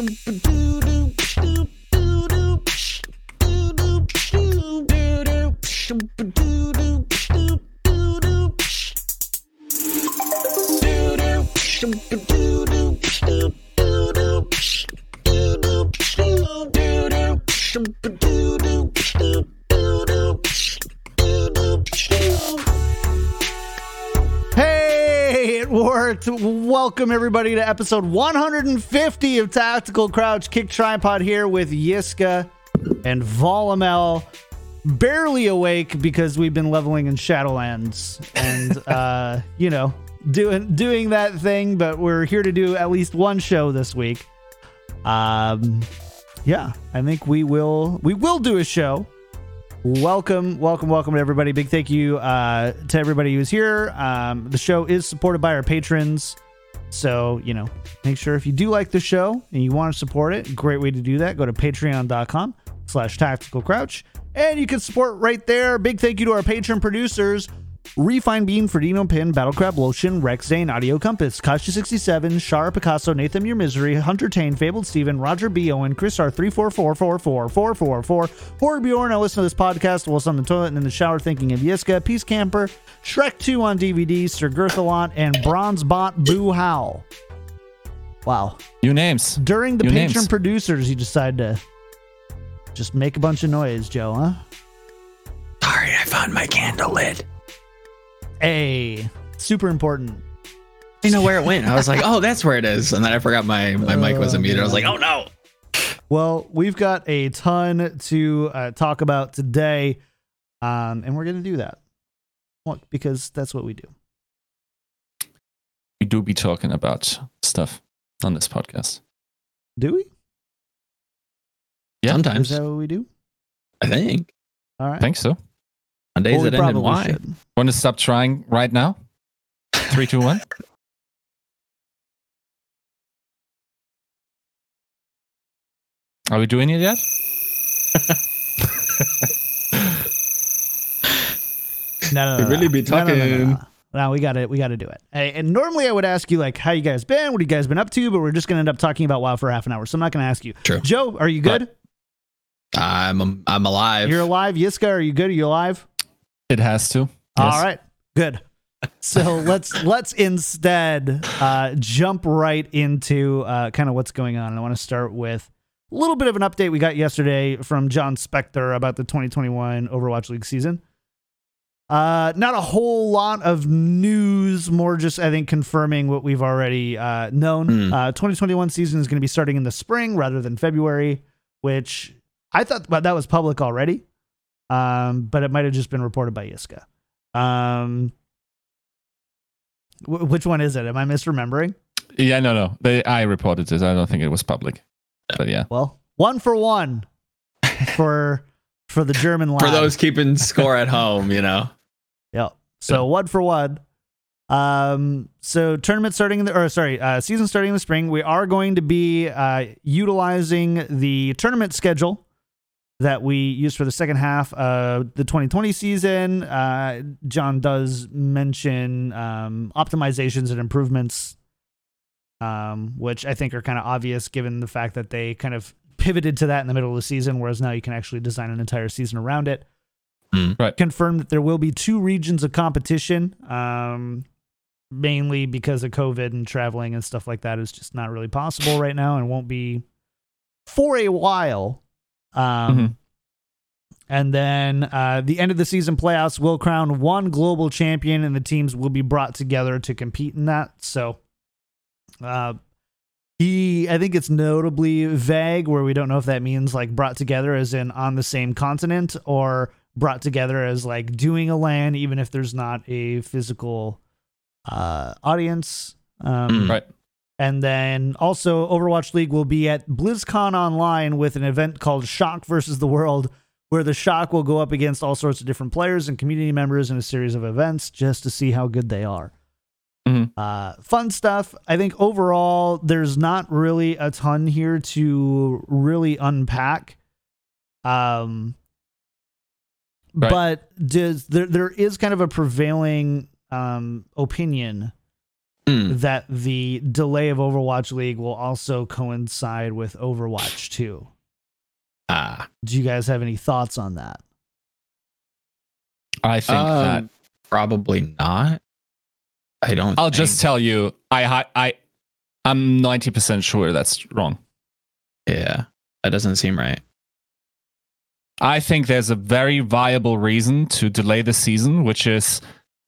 Hey, Welcome everybody to episode 150 of Tactical Crouch Kick Tripod here with Yiska and Volamel. Barely awake because we've been leveling in Shadowlands and uh, you know, doing doing that thing, but we're here to do at least one show this week. Um yeah, I think we will we will do a show welcome welcome welcome to everybody big thank you uh, to everybody who's here um, the show is supported by our patrons so you know make sure if you do like the show and you want to support it great way to do that. Go to patreon.com slash tactical crouch and you can support right there. Big thank you to our patron producers Refine Bean, Ferdinand Pin, Battle Crab Lotion, Rex Zane, Audio Compass, Kasha67, Shara Picasso, Nathan Your Misery, Hunter Tane, Fabled Steven, Roger B. Owen, Chris R. 344444444, Horror Bjorn. I listen to this podcast whilst on the toilet and in the shower thinking of Yiska, Peace Camper, Shrek 2 on DVD, Sir Girthalot, and Bronze Bot Boo Howl. Wow. New names. During the New patron names. producers, you decide to just make a bunch of noise, Joe, huh? Sorry, I found my candle lid. Hey, super important. I didn't know where it went. I was like, oh, that's where it is. And then I forgot my, my mic wasn't muted. I was like, oh no. Well, we've got a ton to uh, talk about today, um, and we're going to do that Well, because that's what we do. We do be talking about stuff on this podcast. Do we? Yeah, sometimes. Is Sometimes. that what we do? I think. All right. I think so. On days Well, we that end in probably Y. should. Want to stop trying right now? Three, two, one. Are we doing it yet? No, no, no, We no. really be No, no, no, no, talking. no. No, we got to we got to do it. Hey, and normally I would ask you like how you guys been, what you guys been up to, but we're just going to end up talking about WoW for half an hour, so I'm not going to ask you. True. Joe, are you good? I'm I'm alive. You're alive. Yiska, are you good? Are you alive? It has to. All Yes. right, good. So let's let's instead uh, jump right into uh, kind of what's going on. And I want to start with a little bit of an update we got yesterday from Jon Spector about the 2021 Overwatch League season. Uh, not a whole lot of news, more just I think confirming what we've already uh, known. Hmm. Uh, 2021 season is going to be starting in the spring rather than February, which I thought well, that was public already, um, but it might have just been reported by Yiska. Um, wh- which one is it? Am I misremembering? Yeah, no, no. They, I reported this. I don't think it was public. But yeah. Well, one for one for for the German line. For those keeping score at home, you know. Yep. So one for one. Um. So tournament starting in the or sorry, uh, season starting in the spring. We are going to be uh utilizing the tournament schedule that we used for the second half of the 2020 season. Uh, Jon does mention um, optimizations and improvements, um, which I think are kind of obvious given the fact that they kind of pivoted to that in the middle of the season, whereas now you can actually design an entire season around it. Confirmed that there will be two regions of competition um mainly because of covid and traveling and stuff like that is just not really possible right now and won't be for a while um Mhm. and then uh the end of the season playoffs will crown one global champion and the teams will be brought together to compete in that so uh he i think it's notably vague where we don't know if that means like brought together as in on the same continent or brought together as like doing a LAN, even if there's not a physical uh, audience. Um, Mm. Right. And then also, Overwatch League will be at BlizzCon Online with an event called Shock versus the World, where the Shock will go up against all sorts of different players and community members in a series of events just to see how good they are. Mhm. Uh, fun stuff. I think overall, there's not really a ton here to really unpack. Um, Right. but does there there is kind of a prevailing um opinion Hmm. that the delay of Overwatch League will also coincide with Overwatch 2. Ah, Do you guys have any thoughts on that? I think that um, probably not. I don't. I'll just tell you, I I I I'm ninety percent sure that's wrong. Yeah, that doesn't seem right. I think there's a very viable reason to delay the season, which is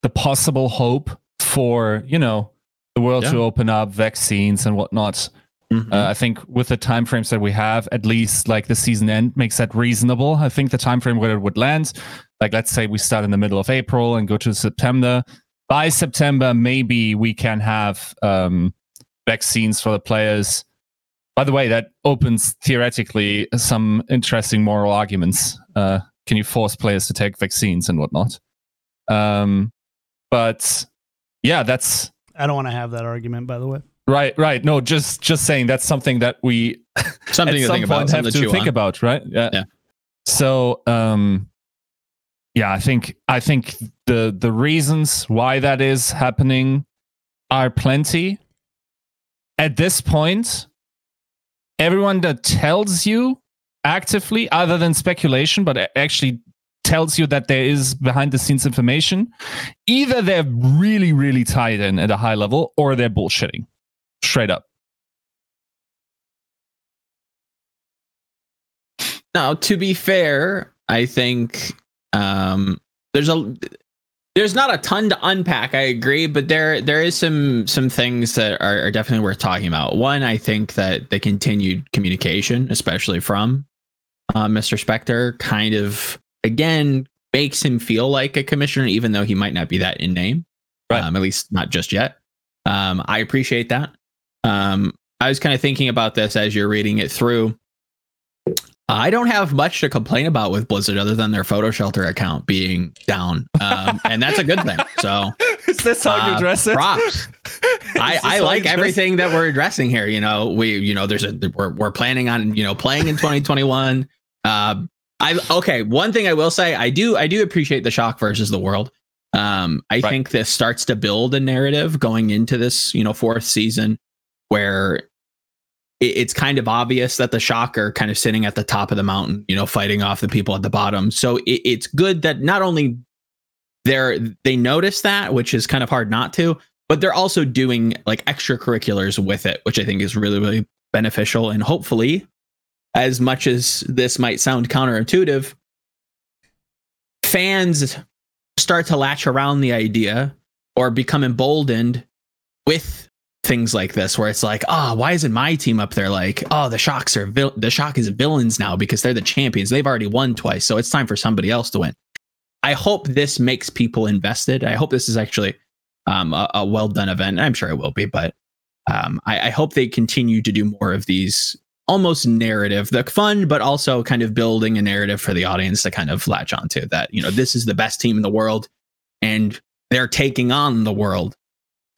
the possible hope for you know the world to open up, vaccines and whatnot. Mhm. Uh, I think with the time frames that we have, at least like the season end makes that reasonable. I think the time frame where it would land, like let's say we start in the middle of April and go to September. By September, maybe we can have um, vaccines for the players. By the way, that opens theoretically some interesting moral arguments. Uh, can you force players to take vaccines and whatnot? Um, but yeah, that's I don't want to have that argument, by the way. right. Right. No, just just saying that's something that we something at to some think about. point Something have to to think on. about, right? Yeah. Yeah. So, um, yeah, I think I think the the reasons why that is happening are plenty. At this point, everyone that tells you actively, other than speculation, but actually tells you that there is behind the scenes information, either they're really, really tied in at a high level or they're bullshitting straight up. Now, to be fair, I think um, there's a there's not a ton to unpack. I agree, but there there is some some things that are, are definitely worth talking about. One, I think that the continued communication, especially from uh, Mr. Spector, kind of again makes him feel like a commissioner, even though he might not be that in name. Right. Um, at least not just yet. Um, I appreciate that. Um, I was kind of thinking about this as you're reading it through. I don't have much to complain about with Blizzard other than their photo shelter account being down, um, and that's a good thing. So Is this how you uh, address it? props. I, I like everything that we're addressing here. You know, we you know there's a we're we're planning on you know playing in 2021. Um, I okay. One thing I will say, I do I do appreciate the shock versus the world. Um, I Right. think this starts to build a narrative going into this you know fourth season where it- it's kind of obvious that the shock are kind of sitting at the top of the mountain, you know, fighting off the people at the bottom. So it, it's good that not only they're they notice that, which is kind of hard not to, but they're also doing like extracurriculars with it, which I think is really really beneficial. And hopefully, as much as this might sound counterintuitive, fans start to latch around the idea or become emboldened with things like this where it's like oh why isn't my team up there? Like oh the shocks are vil- the shock is villains now because they're the champions. They've already won twice so it's time for somebody else to win. I hope this makes people invested. I hope this is actually um, a, a well done event. I'm sure it will be but um, I, I hope they continue to do more of these almost narrative the fun but also kind of building a narrative for the audience to kind of latch onto that you know this is the best team in the world and they're taking on the world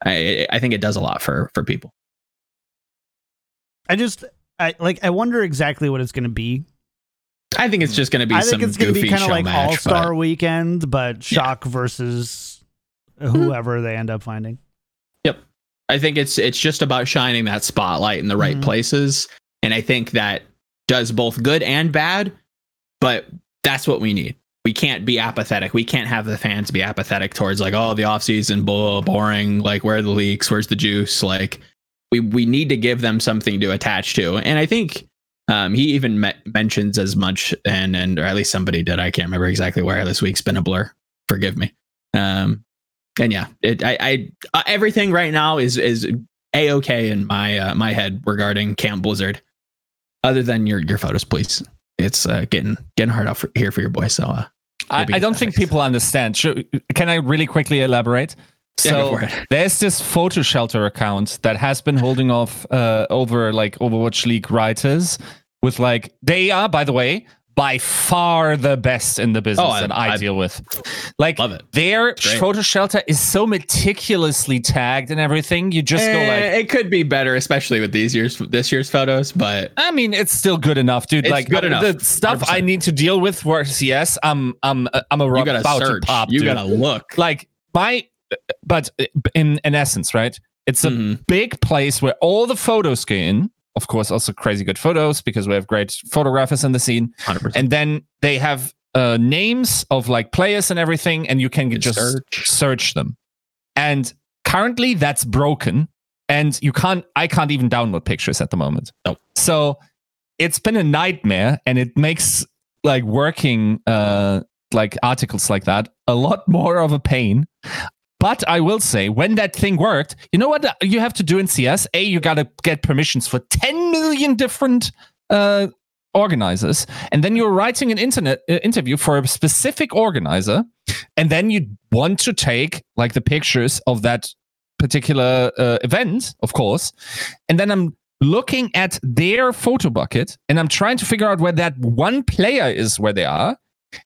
I, I think it does a lot for for people. I just I like I wonder exactly what it's going to be. I think it's just going to be I some think it's going to be goofy kind of like All Star but- Weekend, but Yeah. Shock versus whoever they end up finding. Yep, I think it's it's just about shining that spotlight in the right Mhm. places, and I think that does both good and bad. But that's what we need. We can't be apathetic. We can't have the fans be apathetic towards like, oh, the off season, bull, boring. Like, where are the leaks? Where's the juice? Like, we we need to give them something to attach to. And I think um, he even me- mentions as much, and and or at least somebody did. I can't remember exactly where this week's been a blur. Forgive me. Um, and yeah, it, I, I uh, everything right now is is a okay in my uh, my head regarding Camp Blizzard. Other than your your photos, please. It's uh, getting getting hard out for, here for your boy. So uh, I, I don't think people understand. Should, can I really quickly elaborate? So it. there's this photo shelter account that has been holding off uh, over like Overwatch League writers with like they are, by the way, by far the best in the business Oh, I- that I, I deal with. Like love it. their photo shelter is so meticulously tagged and everything. You just go Eh, like, it could be better, especially with these years this year's photos. But I mean, it's still good enough, dude. It's like good enough, the stuff I 100%. need to deal with for CS, I'm I'm I'm a you gotta about to pop. you dude. gotta look. like my but in in essence right It's a Mhm. big place where all the photos go in. Of course, also crazy good photos because we have great photographers in the scene. 100%. And then they have uh, names of like players and everything, and you can You just search. search them. And currently, that's broken, and you can't. I can't even download pictures at the moment. Nope. So it's been a nightmare, and it makes like working uh like articles like that a lot more of a pain. But I will say, when that thing worked, you know what you have to do in CS? A, you got to get permissions for 10 million different uh, organizers. And then you're writing an internet uh, interview for a specific organizer. And then you want to take like the pictures of that particular uh, event, of course. And then I'm looking at their photo bucket and I'm trying to figure out where that one player is where they are.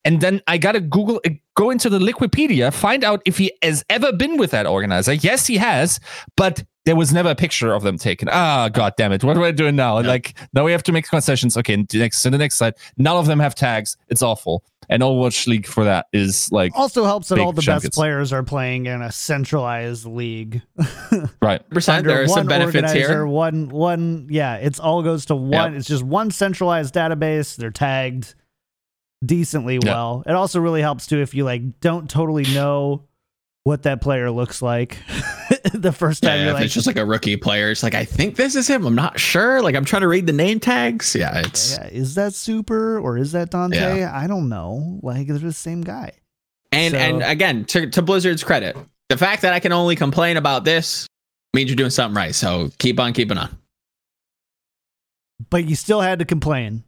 And then I gotta Google, uh, go into the Liquipedia, find out if he has ever been with that organizer. Yes, he has, but there was never a picture of them taken. Ah, god damn it! What am I doing now? Yeah. Like now we have to make concessions. Okay, next to the next slide. None of them have tags. It's awful. And Overwatch League for that is like Also helps that all the junkets. best players are playing in a centralized league. right. percent Under there are some benefits here. One, one, yeah, it's all goes to one. It's just one centralized database. They're tagged decently well. It also really helps too if you like don't totally know what that player looks like the first time Yeah, you're like, it's just like a rookie player, it's like I think this is him. I'm not sure. Like I'm trying to read the name tags. Yeah, it's yeah, is that Super or is that Dante? Yeah. I don't know. Like they're the same guy. and So- and again to, to Blizzard's credit, the fact that I can only complain about this means you're doing something right. So keep on keeping on. But you still had to complain.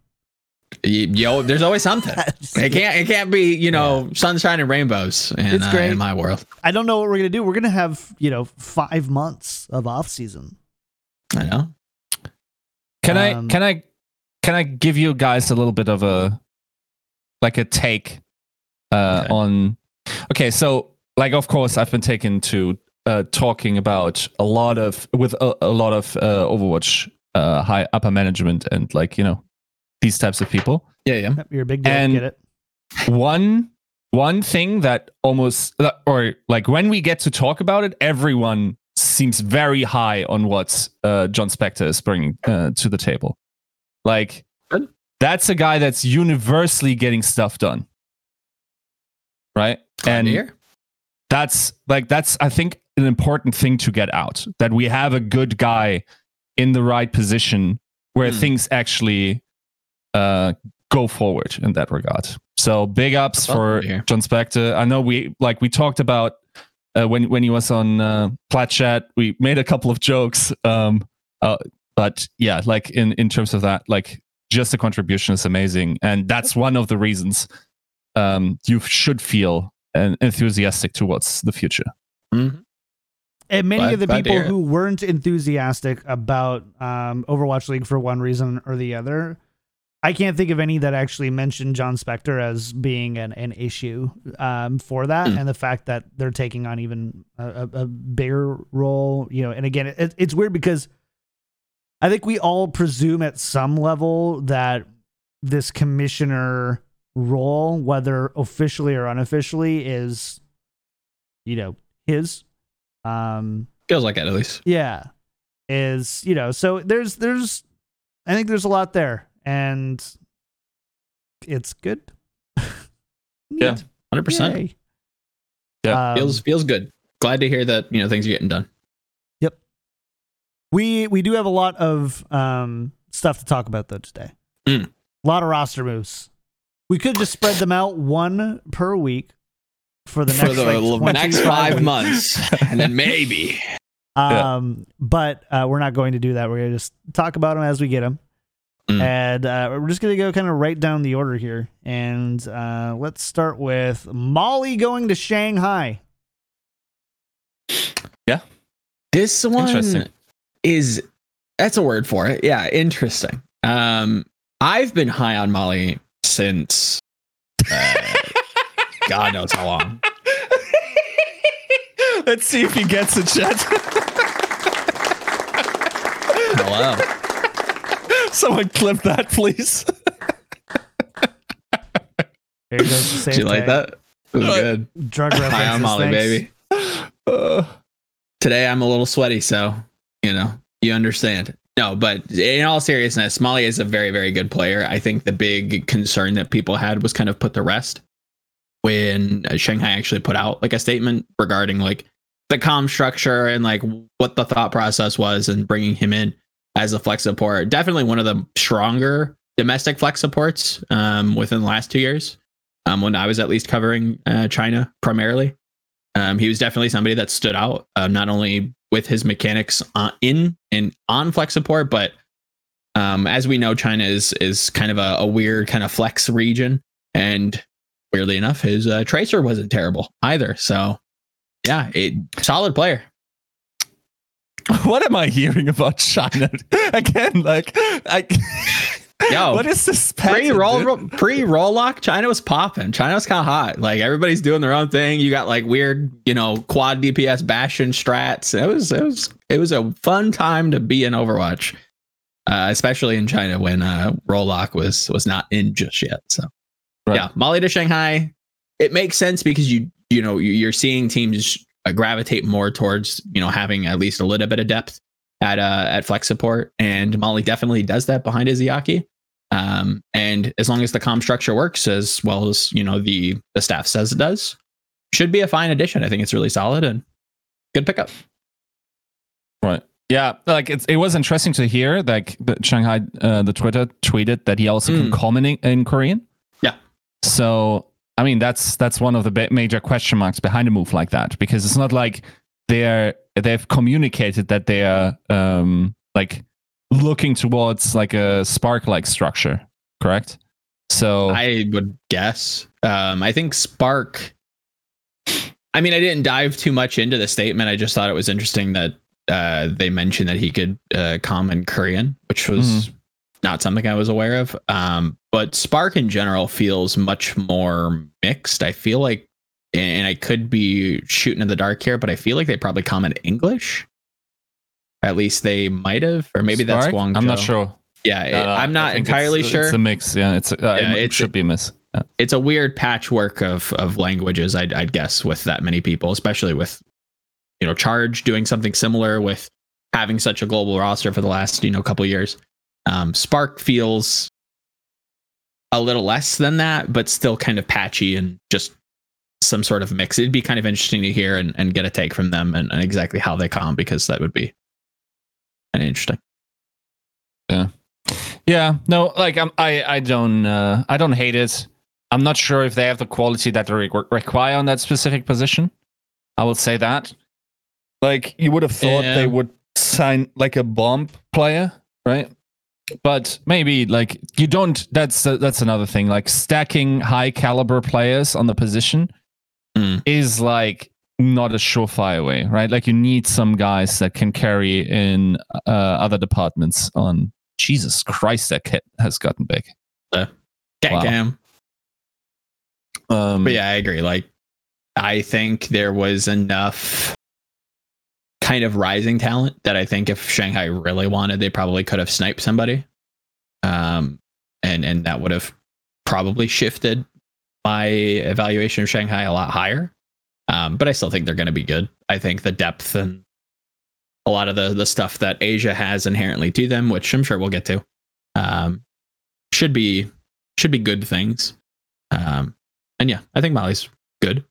You, yo, there's always something. It can't it can't be you know sunshine and rainbows in, It's uh, great. in my world. I don't know what we're gonna do. We're gonna have you know five months of off season. I know. Can Um, I can I can I give you guys a little bit of a like a take uh Okay. on okay so like of course I've been taken to uh talking about a lot of with a, a lot of uh Overwatch uh high upper management and like you know these types of people Yeah, yeah. Yep, You're a big deal. And- Get it? one one thing that almost or like when we get to talk about it everyone seems very high on what uh, jon spector is bringing uh, to the table like Good. that's a guy that's universally getting stuff done right Glad and hear. that's like that's i think an important thing to get out that we have a good guy in the right position where Hmm. things actually uh go forward in that regard. So big ups for to jon spector i know we like we talked about uh, when when he was on uh plat chat we made a couple of jokes um uh, but yeah like in in terms of that like just the contribution is amazing. And that's one of the reasons um you should feel uh, enthusiastic towards the future. Mhm. And many Glad- of the people who weren't enthusiastic about um, Overwatch League for one reason or the other, I can't think of any that actually mentioned Jon Spector as being an, an issue um, for that, Hmm. and the fact that they're taking on even a, a, a bigger role. You know, and again, it, it's weird because I think we all presume at some level that this commissioner role, whether officially or unofficially, is you know his. Um, Feels like it at least. yeah is you know so there's there's i think there's a lot there and it's good Yeah. Hundred percent. Yeah. Um, Feels feels good. Glad to hear that you know things are getting done. Yep. We we do have a lot of um stuff to talk about though today Mm. a lot of roster moves we could just spread them out one per week for the For next the like, next five months, and then maybe. Um, but uh, we're not going to do that. We're going to just talk about them as we get them. Mm. And uh, we're just going to go kind of right down the order here. And uh, let's start with Molly going to Shanghai. Yeah. This one is that's a word for it. Yeah, interesting. Um, I've been high on Molly since uh, God knows how long. let's see if he gets a chat Hello. someone clip that please There goes the safe Did you like tag. that? It was Uh, good. Drug references. High on Molly, thanks. baby. Uh, today I'm a little sweaty, so you know you understand. No, but in all seriousness, Molly is a very, very good player. I think the big concern that people had was kind of put to rest when uh, Shanghai actually put out like a statement regarding like the com structure and like what the thought process was and bringing him in as a flex support. Definitely one of the stronger domestic flex supports um, within the last two years. Um, when I was at least covering uh, China primarily, um, he was definitely somebody that stood out, uh, not only with his mechanics on, in and on flex support, but um, as we know, China is is kind of a, a, weird kind of flex region, and weirdly enough, his uh, tracer wasn't terrible either. So, yeah, it solid player. What am I hearing about China again? Like, I. Yo, what is this pre roll pre roll lock? China was popping. China was kind of hot. Like everybody's doing their own thing. You got like weird, you know, quad DPS Bastion strats. It was it was it was a fun time to be in Overwatch, uh, especially in China when uh, roll lock was was not in just yet. So right. yeah, Molly to Shanghai. It makes sense because you you know you're seeing teams uh, gravitate more towards you know having at least a little bit of depth at uh at flex support and Molly definitely does that behind Izayaki. Um, and as long as the com structure works as well as you know the the staff says it does, should be a fine addition. I think it's really solid and good pickup. Right. Yeah, like it's, it was interesting to hear like the Shanghai uh, the Twitter tweeted that he also mm. can comment in Korean. Yeah. So I mean that's that's one of the major question marks behind a move like that because it's not like they're they've communicated that they are um like looking towards like a spark like structure correct? So i would guess um i think spark i mean i didn't dive too much into the statement. I just thought it was interesting that uh they mentioned that he could uh comment korean which was mm-hmm. not something i was aware of. Um but spark in general feels much more mixed i feel like and i could be shooting in the dark here but i feel like they probably comment english at least they might have, or maybe Spark? that's Guangzhou. I'm not sure. Yeah, it, uh, I'm not entirely it's, sure. It's a mix. Yeah, it's uh, yeah, it, it should be a miss. Yeah. It's a weird patchwork of of languages. I'd, I'd guess with that many people, especially with you know Charge doing something similar with having such a global roster for the last you know couple years. Um, Spark feels a little less than that, but still kind of patchy and just some sort of mix. It'd be kind of interesting to hear and, and get a take from them and, and exactly how they come because that would be kind of interesting. Yeah, yeah. No, like I'm, I, I don't, uh, I don't hate it. I'm not sure if they have the quality that they require on that specific position. I will say that. Like you would have thought yeah. they would sign like a bomb player, right? But maybe like you don't. That's uh, that's another thing. Like stacking high caliber players on the position mm. is like not a surefire way, right? Like you need some guys that can carry in uh, other departments. On Jesus Christ, that kit has gotten big. Uh, wow. Um, but yeah, I agree. Like, I think there was enough kind of rising talent that I think if Shanghai really wanted, they probably could have sniped somebody. Um, and and that would have probably shifted my evaluation of Shanghai a lot higher. Um, but I still think they're going to be good. I think the depth and a lot of the the stuff that Asia has inherently to them, which I'm sure we'll get to, um, should be should be good things. Um, and yeah, I think Molly's good.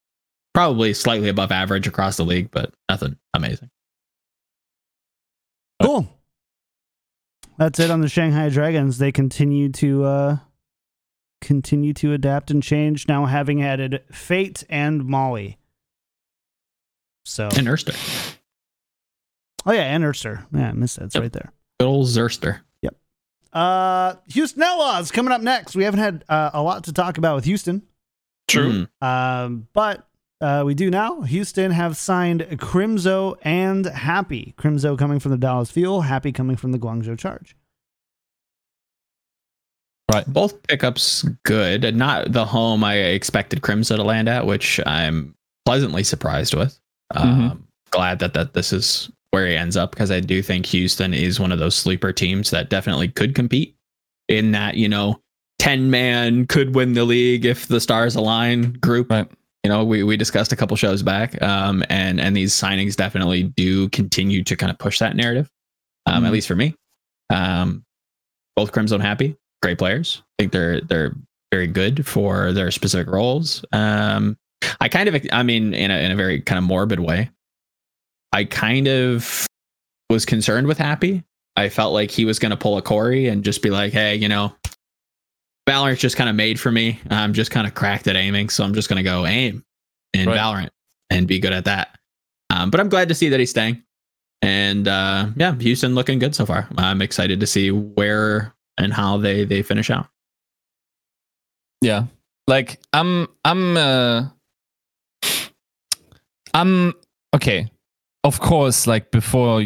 Probably slightly above average across the league, but nothing amazing. Cool. That's it on the Shanghai Dragons. They continue to uh, continue to adapt and change. Now having added Fate and Molly. So and Erster. Oh yeah, and Erster. Yeah, I missed that. It's yep. right there. Good old Zerster. Yep. Uh, Houston Outlaws coming up next. We haven't had uh, a lot to talk about with Houston. True. Mm. Um, but uh, we do now. Houston have signed Crimzo and Happy. Crimzo coming from the Dallas Fuel, Happy coming from the Guangzhou Charge. Right. Both pickups good. Not the home I expected Crimzo to land at, which I'm pleasantly surprised with. Mm-hmm. Um, glad that that this is where he ends up because I do think Houston is one of those sleeper teams that definitely could compete in that you know ten man could win the league if the stars align group. Right. You know, we we discussed a couple shows back, um, and and these signings definitely do continue to kind of push that narrative. Um, at Mhm. least for me. Um, both Crimson happy, great players. I think they're they're very good for their specific roles. Um, I kind of, I mean, in a in a very kind of morbid way, I kind of was concerned with Happy. I felt like he was going to pull a Corey and just be like, "Hey, you know, Valorant's just kind of made for me. I'm just kind of cracked at aiming, so I'm just going to go aim in Right. Valorant and be good at that." Um, but I'm glad to see that he's staying. And uh, yeah, Houston looking good so far. I'm excited to see where and how they they finish out. Yeah. Like I'm I'm uh I'm okay. Of course, like before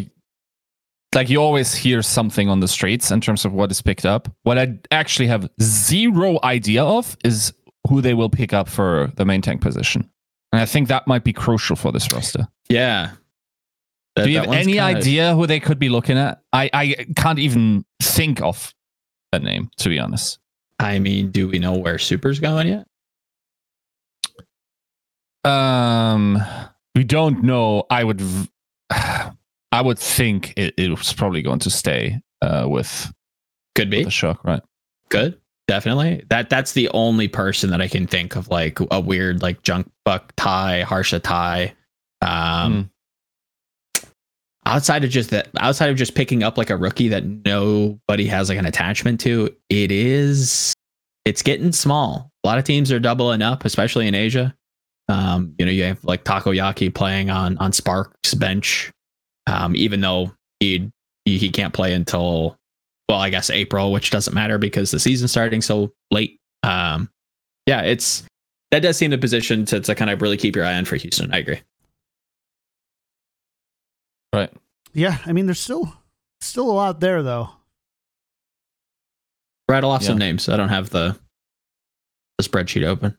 like you always hear something on the streets in terms of what is picked up. What I actually have zero idea of is who they will pick up for the main tank position. And I think that might be crucial for this roster. Yeah. That- Do you have any idea who they could be looking at? I, I can't even think of that name, to be honest. I mean, do we know where Super's going yet? Um, we don't know. I would, v- I would think it, it was probably going to stay uh, with Could be the shock, right? good. Definitely. That that's the only person that I can think of like a weird like junk buck tie, harsha tie. Um outside of just that outside of just picking up like a rookie that nobody has like an attachment to, it is it's getting small. A lot of teams are doubling up, especially in Asia. Um, you know, you have like Takoyaki playing on on Sparks bench. Um, even though he he, he can't play until well, I guess April, which doesn't matter because the season's starting so late. Um, yeah, it's that does seem the position to, to kind of really keep your eye on for Houston. I agree. Right. Yeah, I mean, there's still still a lot there though. Rattle off some names. I don't have the the spreadsheet open.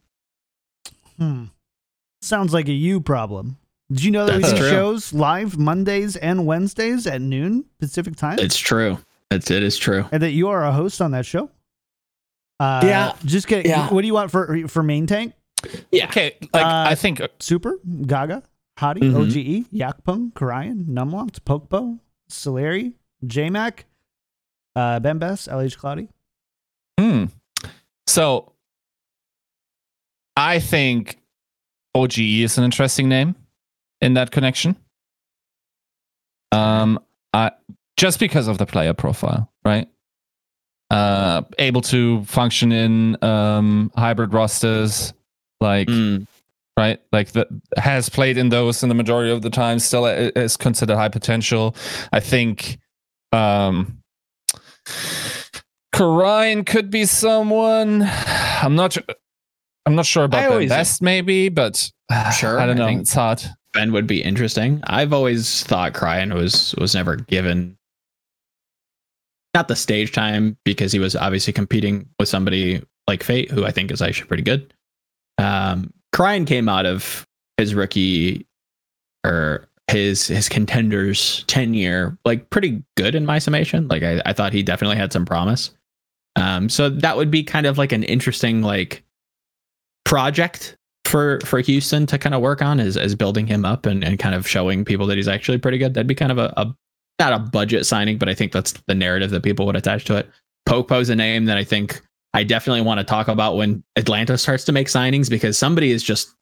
Hmm. Sounds like a you problem. Did you know that we That's do true. shows live Mondays and Wednesdays at noon Pacific time? It's true. It's it is true. and that you are a host on that show? Uh, Yeah. Just get. Yeah. What do you want for for main tank? Yeah. Okay. Like Uh, I think Super, Gaga, Hottie, Mhm. OGE, Yakpung, Krayan, Numlocked, Pokpo, Soleri, JMac, uh, Bembes, LH Cloudy. Hmm. So I think OGE is an interesting name in that connection. Um, I just because of the player profile, right? Uh, able to function in um hybrid rosters, like Mm, right? Like that has played in those in the majority of the time. Still is considered high potential. I think um Karine could be someone. I'm not. I'm not sure about the best, maybe, but Sure, I don't I know. think- it's hard. Ben would be interesting. I've always thought Krayan was was never given not the stage time because he was obviously competing with somebody like Fate, who I think is actually pretty good. Um, Krayan came out of his rookie or his his contenders tenure like pretty good in my summation. Like I, I thought he definitely had some promise. Um, so that would be kind of like an interesting like project for for Houston to kind of work on is, is building him up and, and kind of showing people that he's actually pretty good. That'd be kind of a, a not a budget signing, but I think that's the narrative that people would attach to it. Pokpo's a name that I think I definitely want to talk about when Atlanta starts to make signings because somebody is just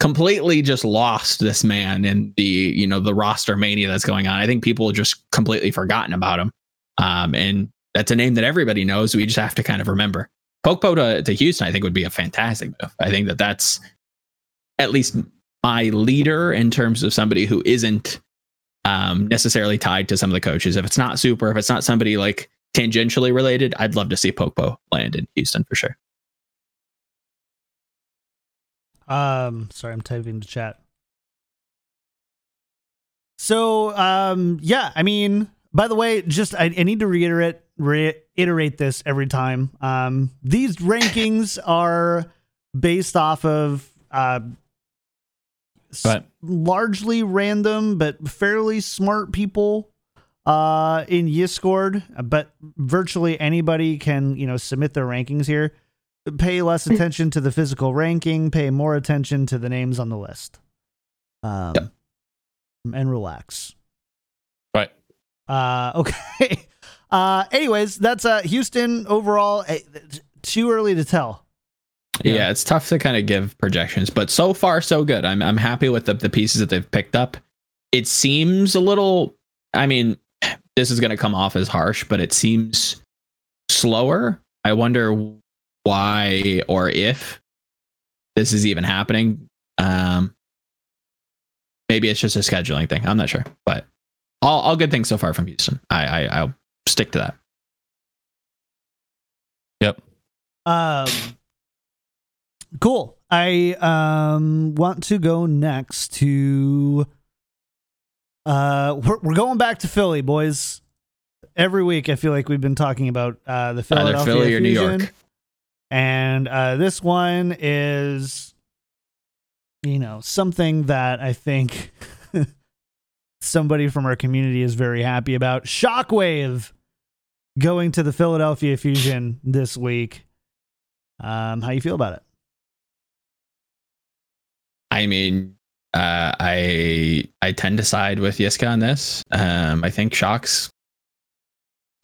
completely just lost this man in the you know the roster mania that's going on. I think people just completely forgotten about him. Um, and that's a name that everybody knows. We just have to kind of remember. Pokpo to, to Houston, I think would be a fantastic move. I think that that's at least my leader in terms of somebody who isn't um, necessarily tied to some of the coaches. If it's not super, if it's not somebody like tangentially related, I'd love to see Pokpo land in Houston for sure. Um, sorry, I'm typing the chat. So, um, yeah, I mean, by the way, just I, I need to reiterate reiterate this every time. Um, these rankings are based off of uh, s- largely random but fairly smart people uh in Discord, but virtually anybody can, you know, submit their rankings here. pay less attention to the physical ranking, pay more attention to the names on the list. Um, Yep. and relax. Right. Uh, okay. Uh, anyways, that's uh Houston overall. eh, Too early to tell. Yeah. it's tough to kind of give projections, but so far so good. I'm I'm happy with the the pieces that they've picked up. It seems a little. I mean, this is going to come off as harsh, but it seems slower. I wonder why or if this is even happening. Um, maybe it's just a scheduling thing. I'm not sure, but all all good things so far from Houston. I, I I'll stick to that. Yep. Um, cool. I um want to go next to. Uh, we're, we're going back to Philly, boys. Every week, I feel like we've been talking about uh, the Philadelphia Either Philly or New Fusion. York. and uh, this one is, you know, something that I think somebody from our community is very happy about. Shockwave going to the Philadelphia Fusion this week. Um, how you feel about it? I mean, uh, I I tend to side with Yiska on this. Um, I think Shock's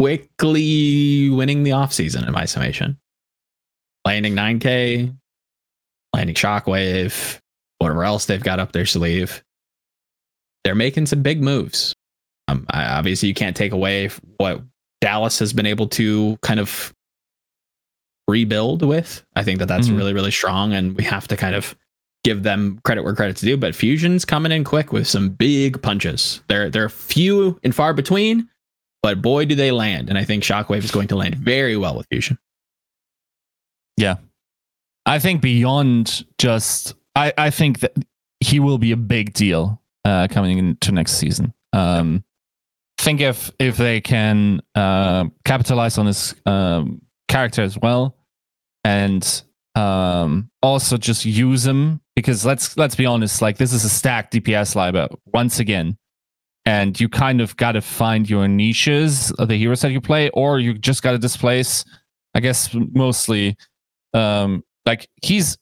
quickly winning the offseason in my summation. Landing 9K, landing Shockwave, whatever else they've got up their sleeve. They're making some big moves. Um, I, obviously, you can't take away what Dallas has been able to kind of rebuild with. I think that that's Mhm. really, really strong, and we have to kind of give them credit where credit's due. But Fusion's coming in quick with some big punches. They're they're few and far between, but boy, do they land! And I think Shockwave is going to land very well with Fusion. Yeah. I think beyond just, I, I think that he will be a big deal uh, coming into next season. Um, think if if they can uh, capitalize on his um, character as well, and um, also just use him because let's let's be honest, like this is a stacked DPS library once again, and you kind of got to find your niches of the heroes that you play, or you just got to displace. I guess mostly um like he's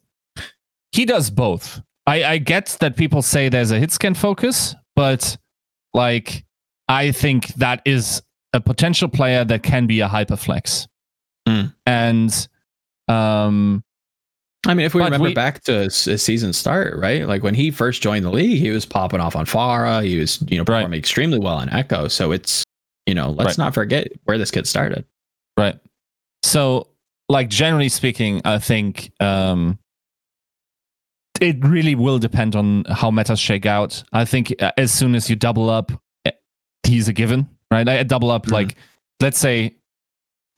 he does both i i get that people say there's a hit scan focus but like i think that is a potential player that can be a hyperflex Mm. and um I mean, if we But remember we- back to his season start, right? Like when he first joined the league, he was popping off on Pharah. He was, you know, Right. performing extremely well on Echo. So it's, you know, let's Right. not forget where this kid started. Right. So, like generally speaking, I think um, it really will depend on how metas shake out. I think uh, as soon as you double up, eh, he's a given, right? I double up, Mhm. like let's say,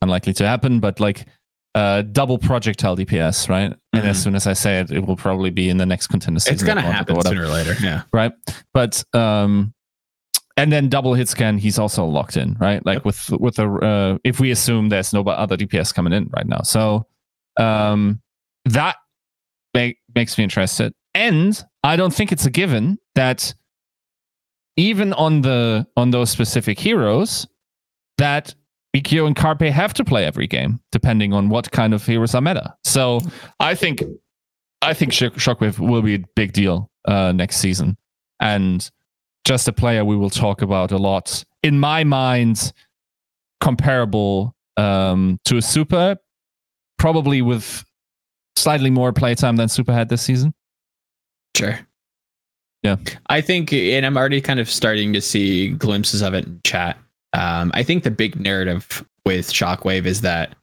unlikely to happen, but like uh, double projectile DPS, right? And as Mhm. soon as I say it, it will probably be in the next contender. It's season going to happen whatever sooner or later. Yeah. right? But um, and then double hit scan, he's also locked in, right? Like Yep. with with the uh, if we assume there's no other DPS coming in right now, so um, that make, makes me interested. And I don't think it's a given that even on the on those specific heroes that BQ and Carpe have to play every game, depending on what kind of heroes are meta. So I think I think Shock- Shockwave will be a big deal uh, next season, and just a player we will talk about a lot. In my mind, comparable um, to a Super, probably with slightly more playtime than Super had this season. Sure. Yeah. I think, and I'm already kind of starting to see glimpses of it in chat. Um, I think the big narrative with Shockwave is that,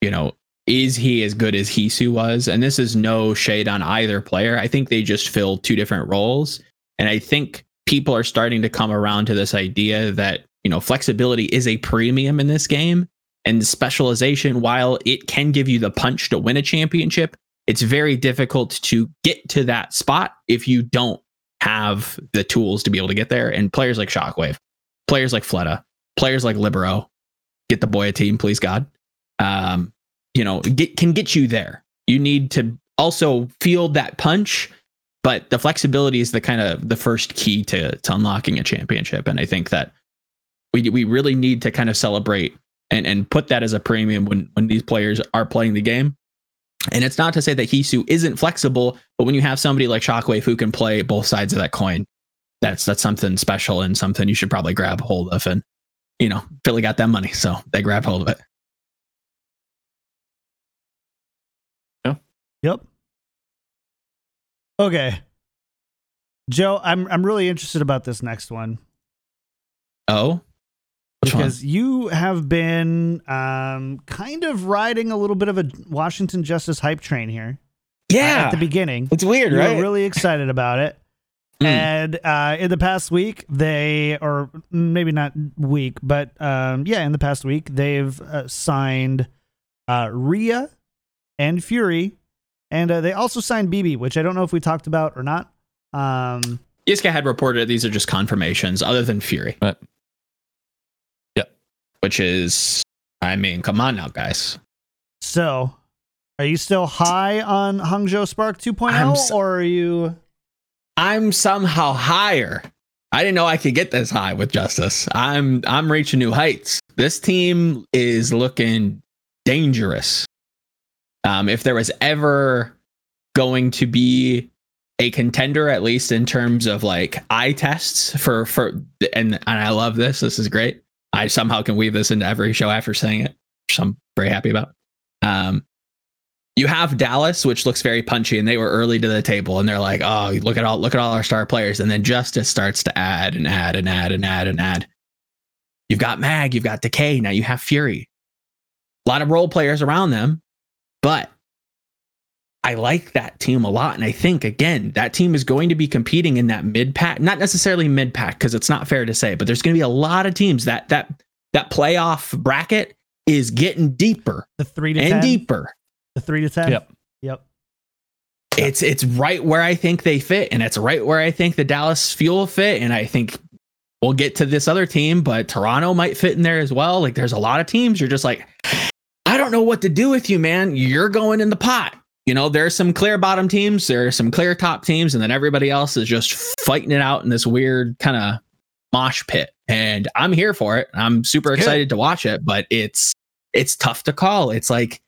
you know, is he as good as Heesu was? And this is no shade on either player. I think they just fill two different roles. And I think people are starting to come around to this idea that, you know, flexibility is a premium in this game. And specialization, while it can give you the punch to win a championship, it's very difficult to get to that spot if you don't have the tools to be able to get there. And players like Shockwave, players like Fleta, players like Libero, get the boy a team, please God. Um, you know, get can get you there. You need to also feel that punch, but the flexibility is the kind of the first key to to unlocking a championship. And I think that we we really need to kind of celebrate and and put that as a premium when when these players are playing the game And it's not to say that Heesu isn't flexible, but when you have somebody like Shockwave who can play both sides of that coin, that's that's something special and something you should probably grab hold of. And you know, Philly got that money, so they grabbed hold of it. Yeah. Yep. Okay. Joe, I'm I'm really interested about this next one Oh, Which one? because you have been um kind of riding a little bit of a Washington Justice hype train here. uh, yeah, at the beginning. it's weird, You right? were really excited about it. Mm. And uh, in the past week, they, or maybe not week, but um, yeah, in the past week, they've uh, signed uh, Rhea and Fury. And uh, they also signed BB, which I don't know if we talked about or not. Um, Yiska had reported these are just confirmations, other than Fury. Right. Yep. Which is, I mean, come on now, guys. so, are you still high on Hangzhou Spark 2.0, I'm or are you? I'm somehow higher. I didn't know I could get this high with Justice. I'm I'm reaching new heights. This team is looking dangerous. Um, if there was ever going to be a contender, at least in terms of like eye tests for for and and I love this. This is great. I somehow can weave this into every show after saying it, which I'm very happy about. Um, you have Dallas, which looks very punchy, and they were early to the table, and they're like, "Oh, look at all, look at all our star players," and then Justice starts to add and add and add and add and add. You've got Mag, you've got Decay, now you have Fury. A lot of role players around them, but I like that team a lot, and I think again that team is going to be competing in that mid pack, not necessarily mid pack because it's not fair to say, but there's going to be a lot of teams that that that playoff bracket is getting deeper The three to and 10? deeper. The three to 10? Yep. Yep. it's it's right where I think they fit, and it's right where I think the Dallas Fuel fit, and I think we'll get to this other team, but Toronto might fit in there as well. Like there's a lot of teams you're just like, I don't know what to do with you, man. You're going in the pot. You know, there's some clear bottom teams, there are some clear top teams, and then everybody else is just fighting it out in this weird kind of mosh pit. And I'm here for it. I'm super It's good. excited to watch it, but it's it's tough to call. It's like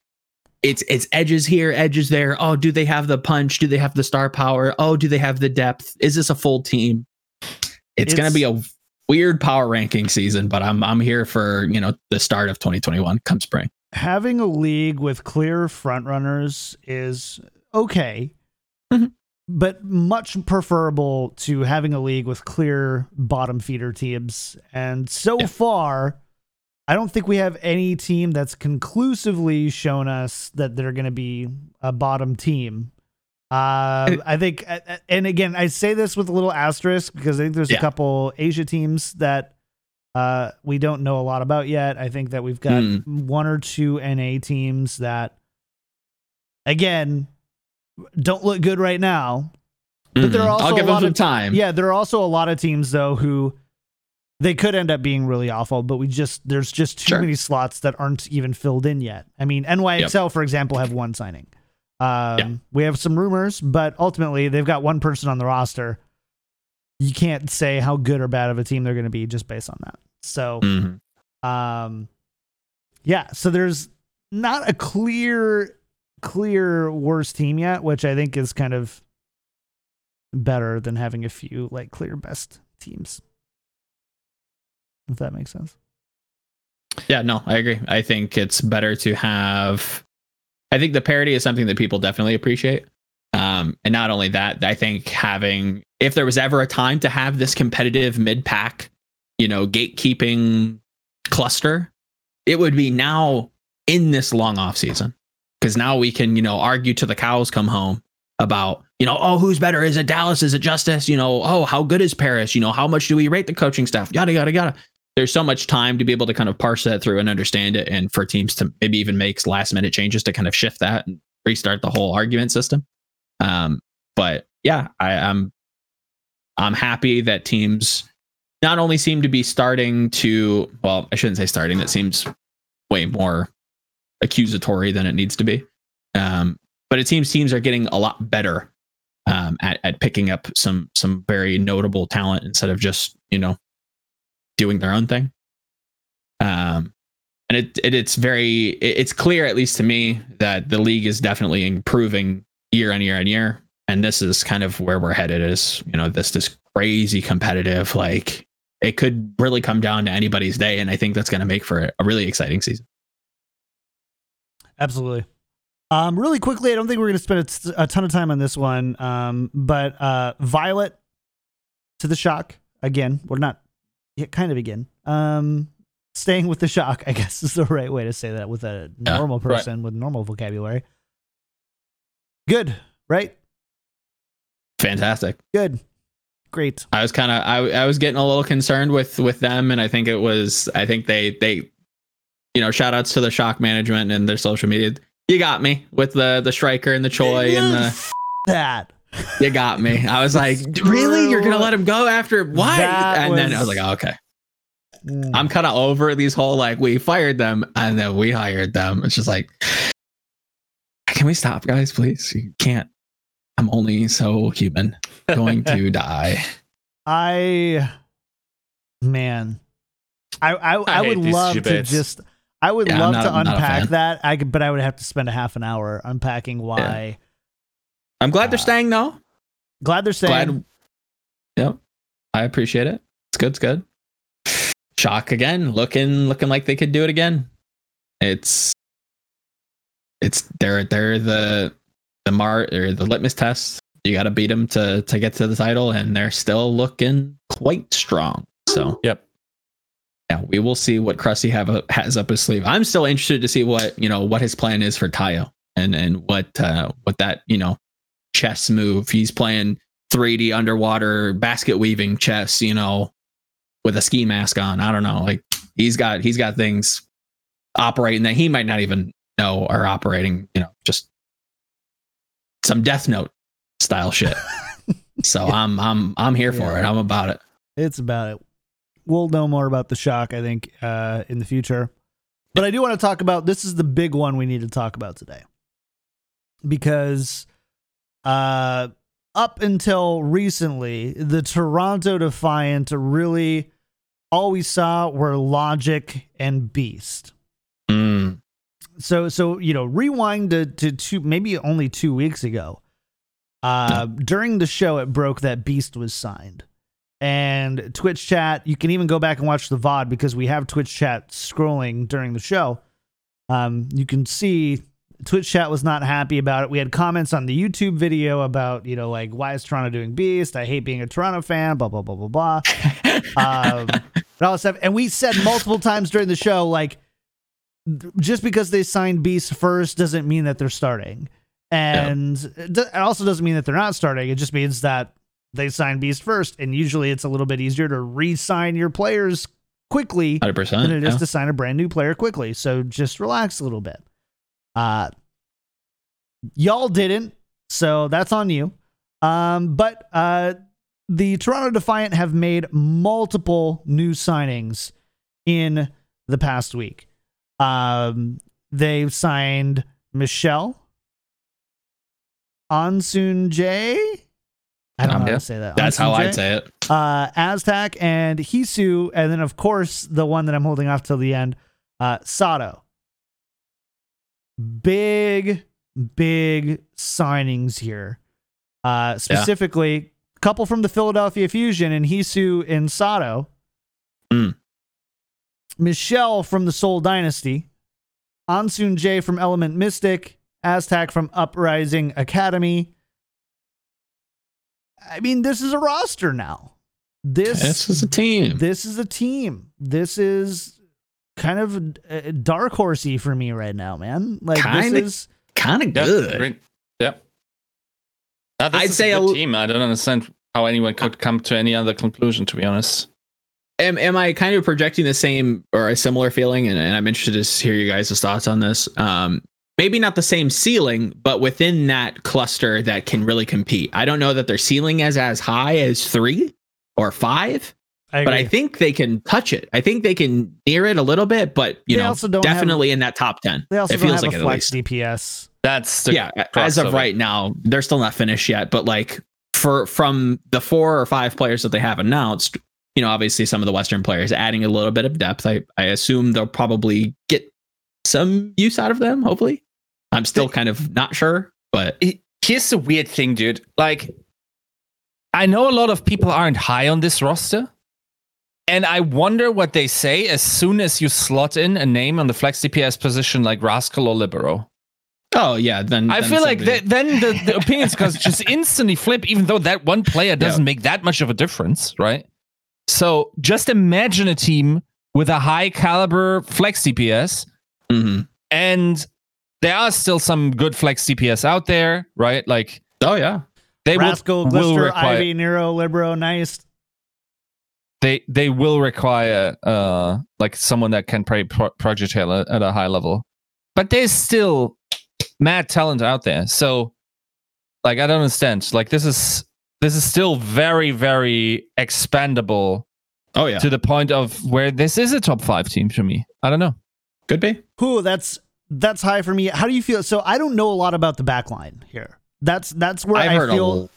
it's it's edges here, edges there. Oh, do they have the punch? Do they have the star power? Oh, do they have the depth? Is this a full team? It's, It's- gonna be a weird power ranking season, but I'm I'm here for you know the start of 2021 come spring. having a league with clear frontrunners is okay, Mhm. but much preferable to having a league with clear bottom feeder teams. And so Yeah. far, I don't think we have any team that's conclusively shown us that they're going to be a bottom team. Uh, I think, and again, I say this with a little asterisk because I think there's a couple Asia teams that uh, we don't know a lot about yet. I think that we've got Hmm. one or two NA teams that, again, don't look good right now. But there are also I'll give a them lot some of- time. Yeah, there are also a lot of teams though who they could end up being really awful, but we just there's just too Sure. many slots that aren't even filled in yet. I mean, NYXL for example have one signing. Um, Yeah. we have some rumors, but ultimately they've got one person on the roster. You can't say how good or bad of a team they're going to be just based on that. So, Mhm. um, yeah, so there's not a clear, clear worst team yet, which I think is kind of better than having a few like clear best teams. If that makes sense. Yeah, no, I agree. I think it's better to have. I think the parity is something that people definitely appreciate. Um, and not only that, I think having, if there was ever a time to have this competitive mid pack, you know, gatekeeping cluster, it would be now in this long off season. Because now we can, you know, argue till the cows come home about, you know, oh, who's better? Is it Dallas? Is it Justice? You know, oh, how good is Paris? You know, how much do we rate the coaching staff? Yada, yada, yada there's so much time to be able to kind of parse that through and understand it and for teams to maybe even make last minute changes to kind of shift that and restart the whole argument system. Um but yeah i am i'm happy that teams not only seem to be starting to well i shouldn't say starting that seems way more accusatory than it needs to be. Um but it seems teams are getting a lot better um at, at picking up some some very notable talent instead of just you know doing their own thing. Um, and it, it it's very it- it's clear at least to me that the league is definitely improving year on year on year and this is kind of where we're headed is you know this this crazy competitive like it could really come down to anybody's day and i think that's going to make for a really exciting season Absolutely. Um, really quickly, I don't think we're going to spend a, ton of time on this one, um, but uh, Violet to the shock again. We're not kind of again. Um, staying with the shock, I guess is the right way to say that with a Yeah, normal right. person with normal vocabulary. Good, right? fantastic Good, great. i was kind of I, I was getting a little concerned with with them and i think it was i think they they you know shout outs to the shock management and their social media you got me with the the striker and the choi and the F- that. You got me. I was like, really? You're gonna let him go after what? That and then I was- was like, oh, okay. Mm. I'm kind of over these whole like we fired them and then we hired them. It's just like, can we stop, guys? Please, you can't. I'm only so human. Going to die. I man, I I, I, I would hate these love to debates. just. I would Yeah, love not- to I'm not a unpack that. I could, but I would have to spend a half an hour unpacking why. I'm glad they're Uh, staying though. Glad they're staying. Glad. Yep. I appreciate it. It's good. It's good. Shock again. Looking looking like they could do it again. It's it's they're they're the the mar or the litmus test. You got to beat them to to get to the title, and they're still looking quite strong. So Yep. yeah, we will see what Crusty have has up his sleeve. I'm still interested to see what you know what his plan is for Tayo and and what uh what that you know chess move. He's playing 3D underwater basket weaving chess, you know, with a ski mask on. I don't know. Like he's got he's got things operating that he might not even know are operating, you know, just some death note style shit. so I'm I'm I'm here for it. I'm about it. It's about it. We'll know more about the shock, I think, uh, in the future. But I do want to talk about this is the big one we need to talk about today. Because uh up until recently, the Toronto Defiant really all we saw were Logix and beast. Mm. so so you know rewind to, to two maybe only two weeks ago uh during the show it broke that beast was signed and twitch chat you can even go back and watch the vod because we have twitch chat scrolling during the show um you can see twitch chat was not happy about it we had comments on the youtube video about you know like why is toronto doing beast i hate being a toronto fan blah blah blah blah blah um, and all stuff. And we said multiple times during the show, like, just because they signed Beast first doesn't mean that they're starting, and it do- it also doesn't mean that they're not starting. It just means that they signed Beast first, and usually it's a little bit easier to re-sign your players quickly Hundred percent. than it is to sign a brand new player quickly. So just relax a little bit. Uh y'all didn't, so that's on you. Um, but uh the Toronto Defiant have made multiple new signings in the past week. Um they've signed Michelle Ansun J. I don't Um, know how to say that. That's how Ansun J? I'd say it. uh, Aztac and Heesu, and then of course the one that I'm holding off till the end, uh, Sado. Big, big signings here. Uh, specifically, a couple from the Philadelphia Fusion and Heesu and Sado. Mm. Michelle from the Seoul Dynasty. Ansun J from Element Mystic. Aztac from Uprising Academy. I mean, this is a roster now. This This is a team. this is a team. This is kind of uh, dark horsey for me right now, man. Like Kinda this is Kind of Yep. good. Great. Yep. Now, this I'd is say a a good l- team. I don't understand how anyone could come to any other conclusion. To be honest, Am, am I kind of projecting the same or a similar feeling? And, and I'm interested to hear you guys' thoughts on this. Um, maybe not the same ceiling, but within that cluster that can really compete. I don't know that their ceiling is as high as three or five, I but I think they can touch it. I think they can near it a little bit, but you They know, also don't have- definitely in that top ten. they also it don't feels have like a flex least. DPS. that's the yeah, as of of right now, they're still not finished yet. But like for from the four or five players that they have announced, you know, obviously some of the Western players adding a little bit of depth. I, I assume they'll probably get some use out of them, hopefully. I'm still kind of not sure, but here's the weird thing, dude. Like, I know a lot of people aren't high on this roster. And I wonder what they say as soon as you slot in a name on the flex DPS position like Rascal or Libero. oh yeah, then I then feel like somebody- th- then the, the opinions cause just instantly flip, even though that one player doesn't make that much of a difference, right? So just imagine a team with a high caliber flex DPS, Mhm. and there are still some good flex DPS out there, right? Like Oh yeah. they Rascal, will, will Glister, require Ivy, Nero, Libero, nice. They they will require uh like someone that can play pro- projectile at, at a high level but there's still mad talent out there so like i don't understand like this is this is still very very expandable Oh yeah. to the point of where this is a top five team for me i don't know Could be. Who that's that's high for me. How do you feel? So I don't know a lot about the back line here. That's that's where I've I heard feel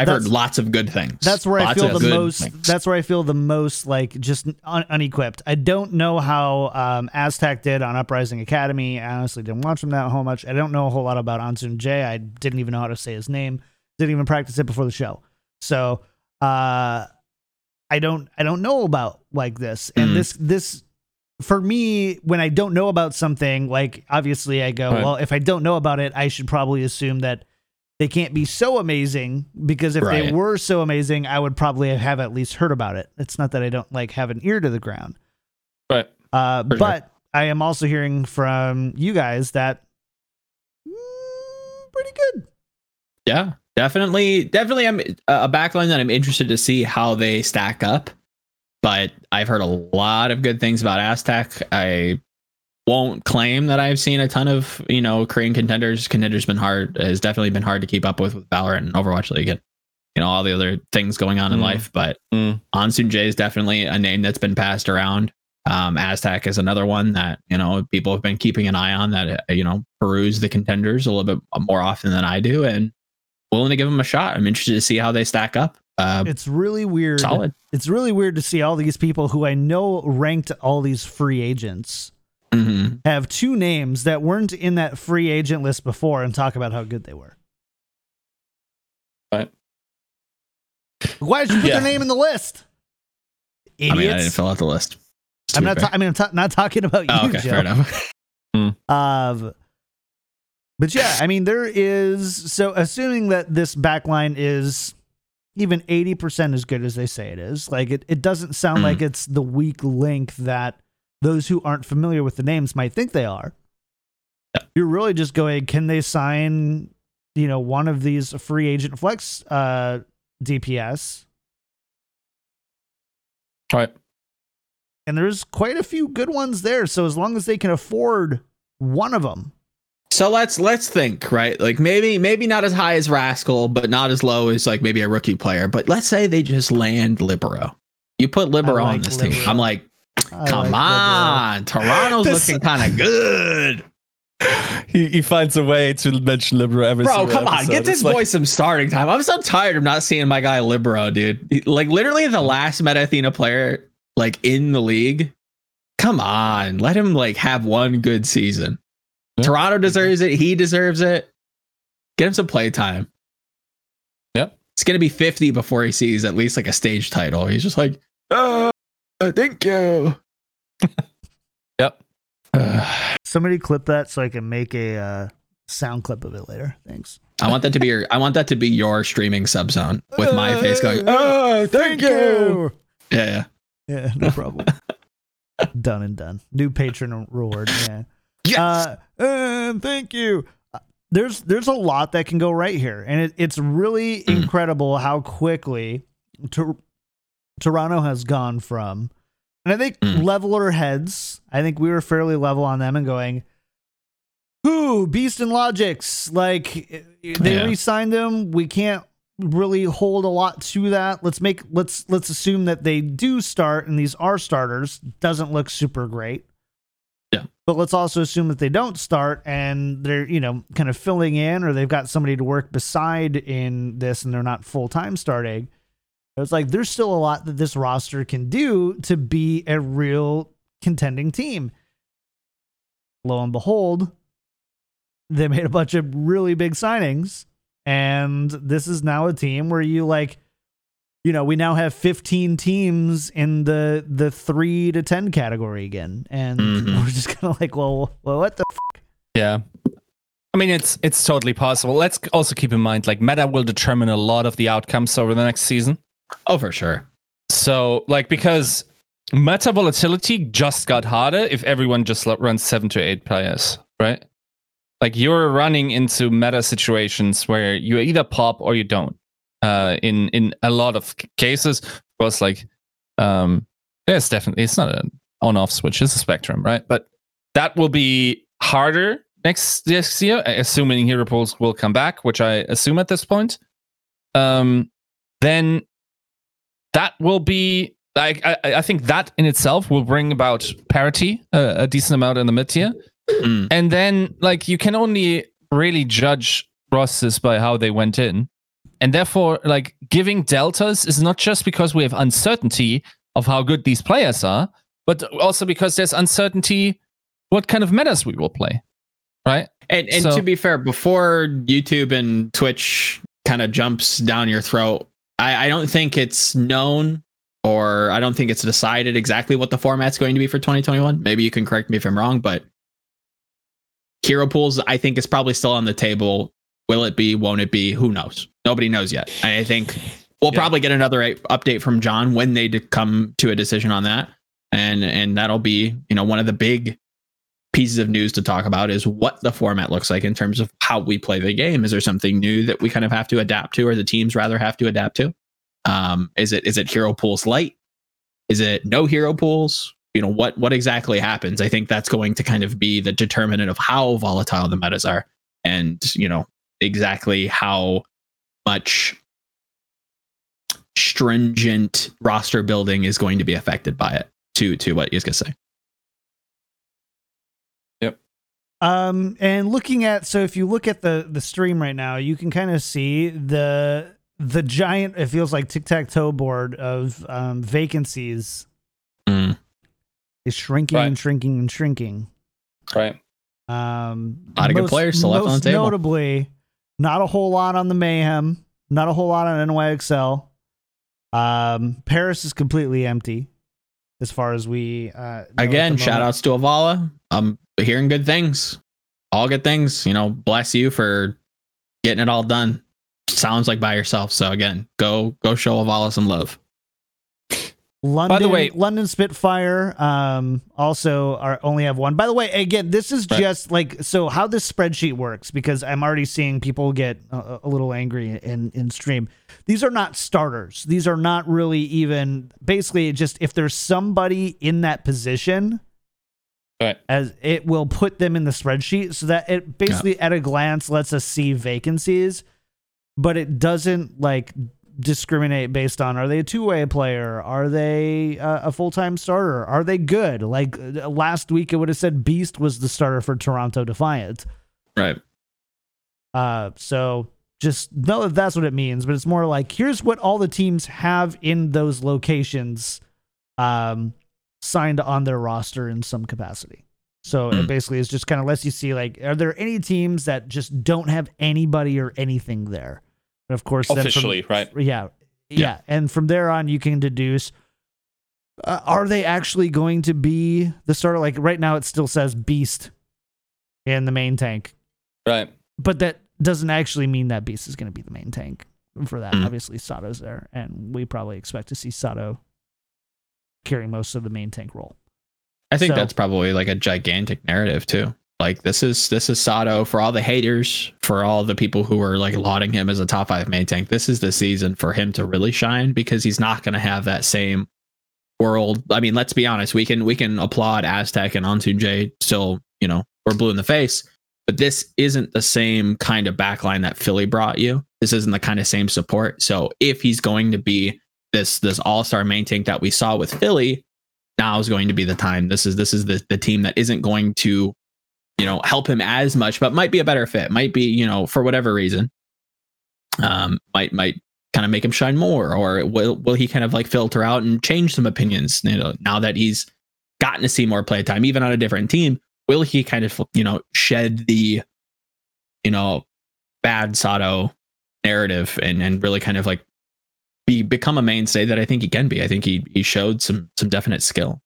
I've heard lots of good things. that's where I feel the most things. that's where I feel the most like just un- unequipped. I don't know how um Aztac did on Uprising Academy. I honestly didn't watch him that whole much. I don't know a whole lot about Ansun J. I didn't even know how to say his name. Didn't even practice it before the show. So uh I don't I don't know about like this. And Mhm. this this for me, when I don't know about something, like obviously I go, Right. well, if I don't know about it, I should probably assume that they can't be so amazing because if they were so amazing, I would probably have at least heard about it. It's not that I don't like have an ear to the ground. but Uh, For sure. but I am also hearing from you guys that mm, pretty good. Yeah, definitely, definitely. I'm uh, a backline that I'm interested to see how they stack up. But I've heard a lot of good things about Aztac. I won't claim that I've seen a ton of you know Korean contenders. Contenders been hard. Has definitely been hard to keep up with with Valorant and Overwatch League and you know all the other things going on in Mm. life. But mm, Ansun J is definitely a name that's been passed around. Um, Aztac is another one that you know people have been keeping an eye on. That uh, you know peruse the contenders a little bit more often than I do, and willing to give them a shot. I'm interested to see how they stack up. Uh, It's really weird. solid. It's really weird to see all these people who I know ranked all these free agents Mhm. have two names that weren't in that free agent list before and talk about how good they were. But Why did you put Yeah. their name in the list? I mean, I didn't Idiots. fill out the list. I'm not. Ta- I mean, I'm ta- not talking about you, oh, okay, Joe. fair enough. Uh, but yeah, I mean, there is. So, assuming that this backline is even 80% as good as they say it is, like it, it doesn't sound Mhm. like it's the weak link that those who aren't familiar with the names might think they are. Yeah. You're really just going, can they sign, you know, one of these free agent flex uh, DPS? right And there's quite a few good ones there. So, as long as they can afford one of them, So let's let's think, right? Like maybe maybe not as high as Rascal, but not as low as like maybe a rookie player. But let's say they just land Libero. You put Libero I on like this team. I'm like, I come like on, Toronto's This- looking kind of good. he, he finds a way to mention libero every Bro, come on, episode. get this It's like- boy some starting time. I'm so tired of not seeing my guy Libero, dude. He- Like literally the last Meta Athena player like in the league. Come on, let him like have one good season. Yeah. Toronto deserves it. He deserves it. Get him some play time. Yep. It's gonna be 50 before he sees at least like a stage title. He's just like, oh, thank you. Yep. Uh, Somebody clip that so I can make a uh, sound clip of it later. Thanks. I want that to be your. I want that to be your streaming subzone with my face going. Oh, thank you. Yeah, yeah. Yeah, no problem. done and done. New patron reward. Yeah. Yes. Uh, and thank you. Uh, There's there's a lot that can go right here, and it, it's really Mm. incredible how quickly Tor- Toronto has gone from. And I think Mm. leveler heads. I think we were fairly level on them and going. Who Beast and Logix like they Yeah. re-signed them. We can't really hold a lot to that. Let's make let's let's assume that they do start and these are starters. Doesn't look super great. Yeah. But let's also assume that they don't start and they're, you know, kind of filling in or they've got somebody to work beside in this and they're not full time starting. It's like there's still a lot that this roster can do to be a real contending team. Lo and behold, they made a bunch of really big signings, and this is now a team where you like, you know, we now have 15 teams in the the three to 10 category again, and Mhm. we're just kind of like, well, well, what the f- Yeah. I mean, it's it's totally possible. Let's also keep in mind, like meta will determine a lot of the outcomes over the next season. Oh, for sure. So, like, because meta volatility just got harder if everyone just runs seven to eight players, right? Like, you're running into meta situations where you either pop or you don't. Uh, in in a lot of cases, of course, like, um, there's definitely it's not an on-off switch; it's a spectrum, right? But that will be harder next next year, assuming hero pools will come back, which I assume at this point. Um, then that will be like I, I think that in itself will bring about parity uh, a decent amount in the mid tier, Mm. and then like you can only really judge rosters by how they went in, and therefore like giving deltas is not just because we have uncertainty of how good these players are, but also because there's uncertainty what kind of metas we will play, right? And and So- to be fair, before YouTube and Twitch kind of jumps down your throat, I, I don't think it's known or I don't think it's decided exactly what the format's going to be for 2021. Maybe you can correct me if I'm wrong, but hero pools, I think is probably still on the table. Will it be? Won't it be? Who knows? Nobody knows yet. And I think we'll Yeah. probably get another update from Jon when they come to a decision on that, and and that'll be you know one of the big pieces of news to talk about is what the format looks like in terms of how we play the game. Is there something new that we kind of have to adapt to, or the teams rather have to adapt to? Um, is it is it hero pools light? Is it no hero pools? You know what what exactly happens? I think that's going to kind of be the determinant of how volatile the metas are, and you know exactly how much stringent roster building is going to be affected by it. To to what gonna say? Um, and looking at so if you look at the the stream right now, you can kind of see the the giant. It feels like tic tac toe board of um, vacancies Mm. is shrinking Right. and shrinking and shrinking. Right. Um, A lot of good players still left on the table. Notably, not a whole lot on the mayhem. Not a whole lot on NYXL. Um, Paris is completely empty as far as we uh, Again, shout outs to Avala. I'm hearing good things. All good things. You know, bless you for getting it all done. Sounds like by yourself. So again, go go show Avala some love. London, way- London Spitfire um, also are only have one. By the way, again, this is Right. just like so how this spreadsheet works because I'm already seeing people get a, a little angry in in stream. These are not starters. These are not really even basically just if there's somebody in that position Right. as it will put them in the spreadsheet so that it basically at a glance lets us see vacancies, but it doesn't like discriminate based on are they a two-way player? Are they uh, a full-time starter? Are they good? Like uh, last week it would have said beast was the starter for toronto defiant Right. uh so just know that that's what it means but it's more like here's what all the teams have in those locations. Um signed on their roster in some capacity so it Hmm. basically is just kind of lets you see like are there any teams that just don't have anybody or anything there and of course then from- Officially, right? yeah, yeah. Yeah. And from there on, you can deduce uh, are they actually going to be the starter? Like right now, it still says Beast in the main tank, Right. but that doesn't actually mean that Beast is going to be the main tank for that. Mm. Obviously, Sado's there, and we probably expect to see Sado carry most of the main tank role. I think So- that's probably like a gigantic narrative too. Like this is this is Sado for all the haters, for all the people who are like lauding him as a top five main tank. This is the season for him to really shine because he's not going to have that same world. I mean, let's be honest. We can we can applaud Aztac and Ansun J. Still, you know, we're blue in the face, but this isn't the same kind of backline that Philly brought you. This isn't the kind of same support. So if he's going to be this this all star main tank that we saw with Philly, now is going to be the time. This is this is the the team that isn't going to, you know, help him as much, but might be a better fit. Might be, you know, for whatever reason, um, might might kind of make him shine more, or will will he kind of like filter out and change some opinions? You know, now that he's gotten to see more play time, even on a different team, will he kind of you know shed the you know bad Sado narrative and and really kind of like be become a mainstay that I think he can be. I think he he showed some some definite skill.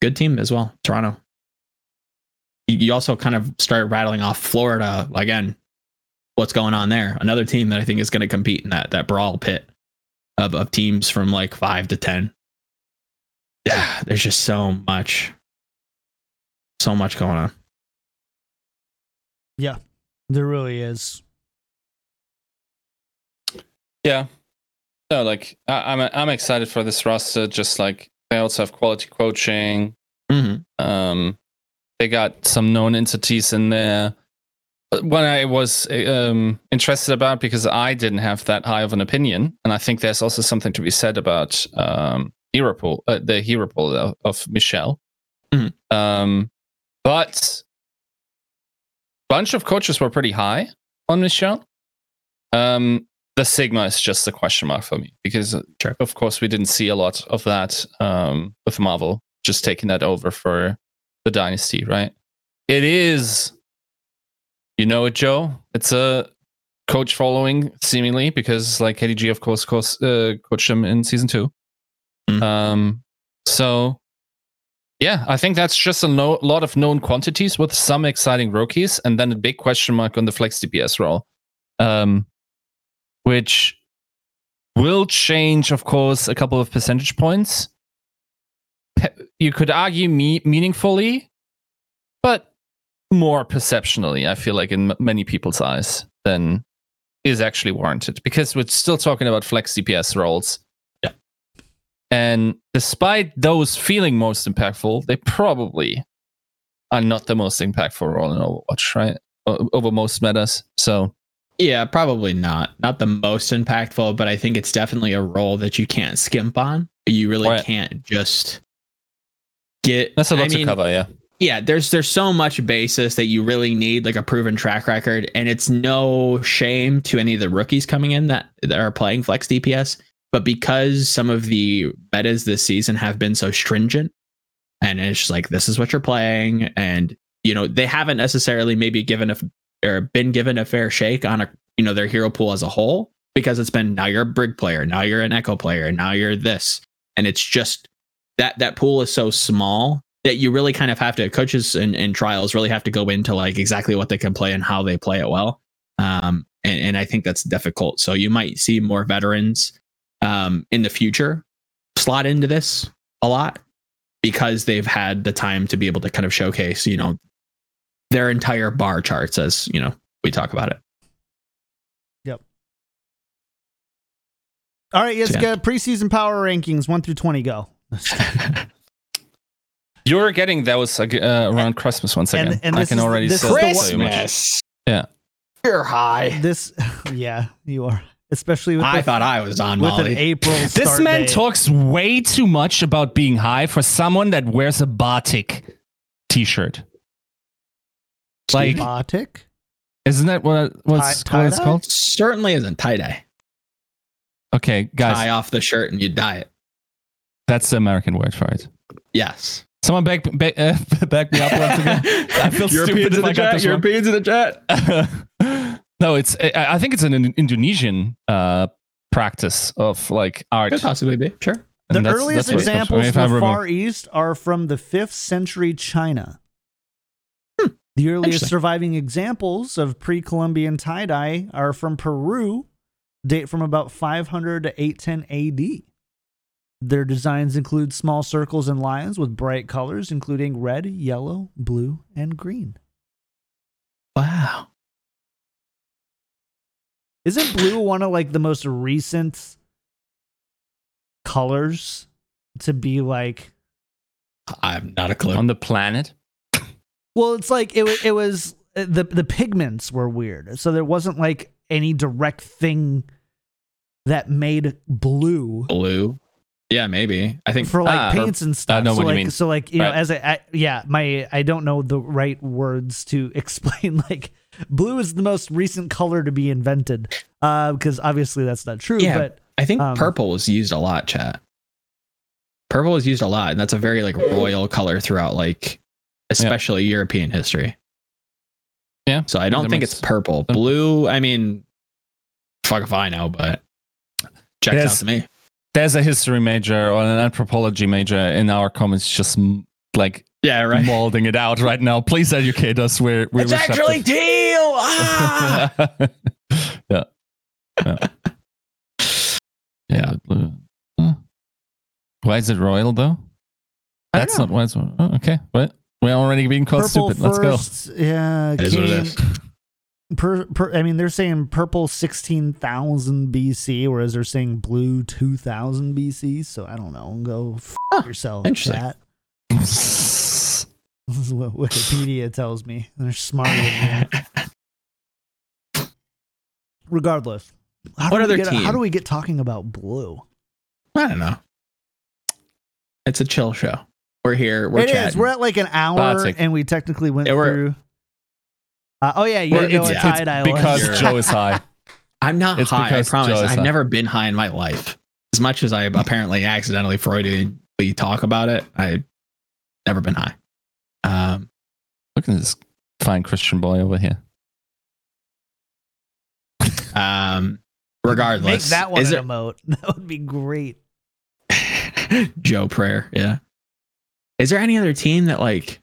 Good team as well, Toronto. You, you also kind of start rattling off Florida again. What's going on there? Another team that I think is going to compete in that that brawl pit of of teams from like five to ten. Yeah, there's just so much, so much going on. Yeah, there really is. Yeah. No, like I, I'm I'm excited for this roster. Just like they also have quality coaching. Mm-hmm. Um, they got some known entities in there. But What I was um, interested about because I didn't have that high of an opinion, and I think there's also something to be said about um, hero pool, uh, the hero pool of, of Michelle. Mhm. Um, but bunch of coaches were pretty high on Michelle. Um, the Sigma is just a question mark for me because, Sure. of course, we didn't see a lot of that um, with Marve1 just taking that over for the Dynasty, right? It is, you know it, Joe. It's a coach following seemingly because, like KDG, of course, course uh, coached him in season two. Mm. Um, so yeah, I think that's just a no- lot of known quantities with some exciting rookies, and then a big question mark on the flex DPS role, um, which will change, of course, a couple of percentage points. You could argue me- meaningfully, but more perceptionally, I feel like in m- many people's eyes than is actually warranted because we're still talking about flex DPS roles. Yeah. And despite those feeling most impactful, they probably are not the most impactful role in Overwatch, right? O- Over most metas. So Yeah, probably not. Not the most impactful, but I think it's definitely a role that you can't skimp on. You really Right. can't just get. that's a lot I to mean, cover, yeah. Yeah, there's there's so much basis that you really need like a proven track record, and it's no shame to any of the rookies coming in that that are playing flex DPS. But because some of the metas this season have been so stringent, and it's just like this is what you're playing, and you know they haven't necessarily maybe given a or been given a fair shake on a you know their hero pool as a whole because it's been now you're a brig player, now you're an echo player, now you're this, and it's just that that pool is so small that you really kind of have to coaches and, and trials really have to go into like exactly what they can play and how they play it well. Um, and, and I think that's difficult. So you might see more veterans um, in the future slot into this a lot because they've had the time to be able to kind of showcase, you know, their entire bar charts as, you know, we talk about it. Yep. All right, let's Yeah. preseason power rankings one through twenty. Go. You're getting those uh, around Christmas once And- again. and I can is- already this tell is the tell you much. Yeah. You're high. This, yeah, you are, especially with I the, thought I was on with an Molly. April. This man date. talks way too much about being high for someone that wears a batik t-shirt. Like, Batik? isn't that what what's Tie- what it's called? Certainly isn't tie dye. Okay, guys, Tie off the shirt and you dye it. that's the American word for it. Yes. Someone back back, uh, back me up once again. I feel stupid if I got this wrong. Europeans in the chat. no, it's I, I think it's an Indonesian uh, practice of like art. Could possibly be. Sure. The that's- earliest that's what it comes from, examples from the. Far East are from the 5th century China. The earliest surviving examples of pre Columbian tie dye are from Peru, date from about 500 to 810 AD. Their designs include small circles and lines with bright colors, including red, yellow, blue, and green. Wow. Isn't blue one of like the most recent colors to be like I'm not a clue. on the planet. Well, it's like it was. It was uh, the the pigments were weird, so there wasn't like any direct thing that made blue Blue. Yeah, maybe. I think for like ah, paints and stuff. know so what you like, mean. So like you know, Right. as a I, yeah, my I don't know the right words to explain like blue is the most recent color to be invented. Uh, because obviously that's not true. Yeah. But I think Um, purple was used a lot, chat. Purple was used a lot, and that's a very like royal color throughout like especially European history. Yeah, So I don't think it's purple. Blue, I mean fuck if I know, but checks Yes. out to me. There's a history major or an anthropology major in our comments, just like Yeah, molding it out right now. Please educate us. We're we're It's actually receptive. teal. Ah! yeah. Yeah. Yeah. blue. Why is it royal though? That's not why it's oh, okay. What? We're already being called purple stupid. Let's go. first, yeah, It is what it came- Per, per, I mean, they're saying purple 16,000 BC, whereas they're saying blue 2000 BC. So I don't know. Go f- Huh, yourself. interesting. Chat. This is what Wikipedia tells me. They're smarter than me. Regardless, how What other get, team? How do we get talking about blue? I don't know. It's a chill show. We're here. We're It is. chatting. We're at like an hour, Classic. and we technically went Yeah, through. Uh, oh yeah, you Well, didn't know it's, what tie it's dye because was. Joe is high. I'm not It's high. I promise. I've high. never been high in my life. As much as I apparently accidentally Freudianly talk about it, I've never been high. Um, Look at this fine Christian boy over here. um, regardless, Make that one is an emote. That would be great. Joe Prayer? Yeah. Is there any other team that like?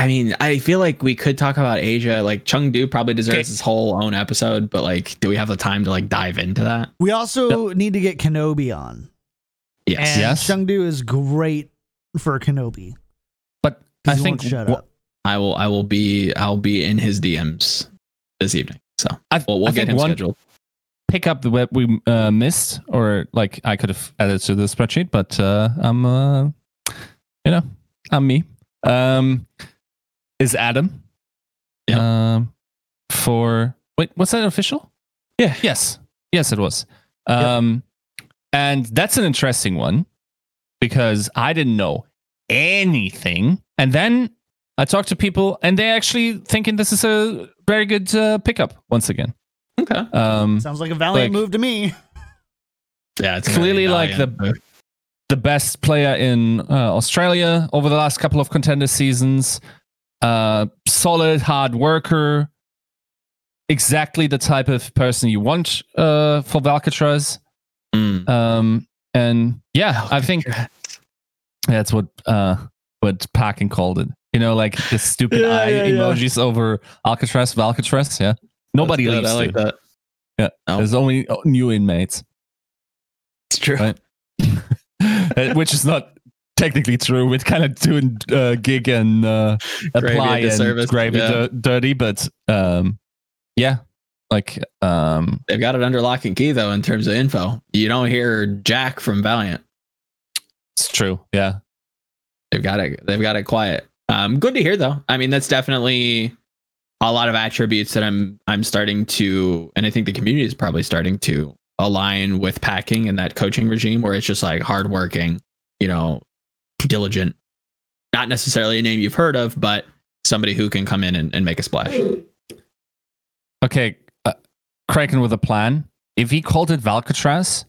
I mean, I feel like we could talk about Asia. Like Chengdu probably deserves Okay. its whole own episode, but like, do we have the time to like dive into that? We also need to get Kenobi on. Yes. And Yes. Chengdu is great for Kenobi. but I he think won't shut wh- up. I will. I will be. I'll be in his DMs this evening. So I, we'll, we'll I get him one scheduled. Pick up the web we uh, missed, or like I could have added to the spreadsheet, but uh, I'm, uh, you know, I'm me. Um, is Adam? Yeah. Um, for wait, was that official? Yeah. Yes. Yes, it was. Um, and that's an interesting one because I didn't know anything, and then I talked to people, and they actually thinking this is a very good uh, pickup once again. Okay. Um, Sounds like a valiant like- move to me. Yeah, it's Clearly, like, the- valiant. the best player in uh, Australia over the last couple of contender seasons. Uh, solid, hard worker. Exactly the type of person you want uh, for Valcatraz. Mm. Um, and yeah, I think that's what uh, what Parkin called it. You know, like the stupid Yeah, eye yeah, yeah. emojis over Alcatraz, Valcatraz. Yeah, nobody good. leaves. I like dude. that. Yeah, No. there's only uh, new inmates. It's true. Right. Uh, which is not technically true. We're kind of doing uh, gig and uh, apply and gravy yeah. dir- dirty, but um, yeah, like um, They've got it under lock and key though in terms of info. You don't hear Jack from Valiant. it's true. Yeah, They've got it. They've got it quiet. Um, good to hear though. I mean, that's definitely a lot of attributes that I'm I'm starting to, and I think the community is probably starting to align with packing and that coaching regime where it's just like hardworking, you know, diligent. Not necessarily a name you've heard of, but somebody who can come in and, and make a splash. okay. Uh, Kraken with a plan. If he called it Valcatraz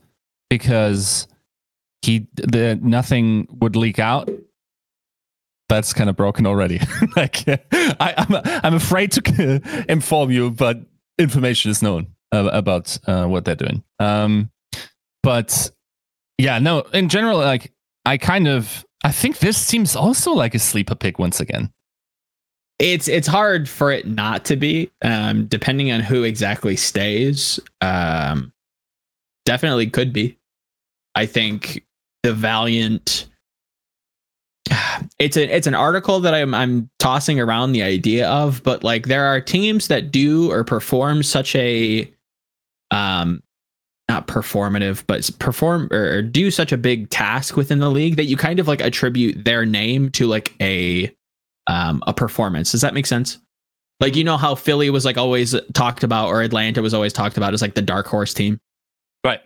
because he the nothing would leak out. That's kind of broken already. like, I, I'm, I'm afraid to inform you, but information is known about uh, what they're doing. Um, but yeah, no. In general, like I kind of, I think this seems also like a sleeper pick once again. it's it's hard for it not to be um depending on who exactly stays um definitely could be i think the valiant it's a it's an article that i'm i'm tossing around the idea of but like there are teams that do or perform such a um not performative but perform or, do such a big task within the league that you kind of like attribute their name to like a um, a performance. Does that make sense? Like you know how Philly was like always talked about, or Atlanta was always talked about as like the dark horse team, Right.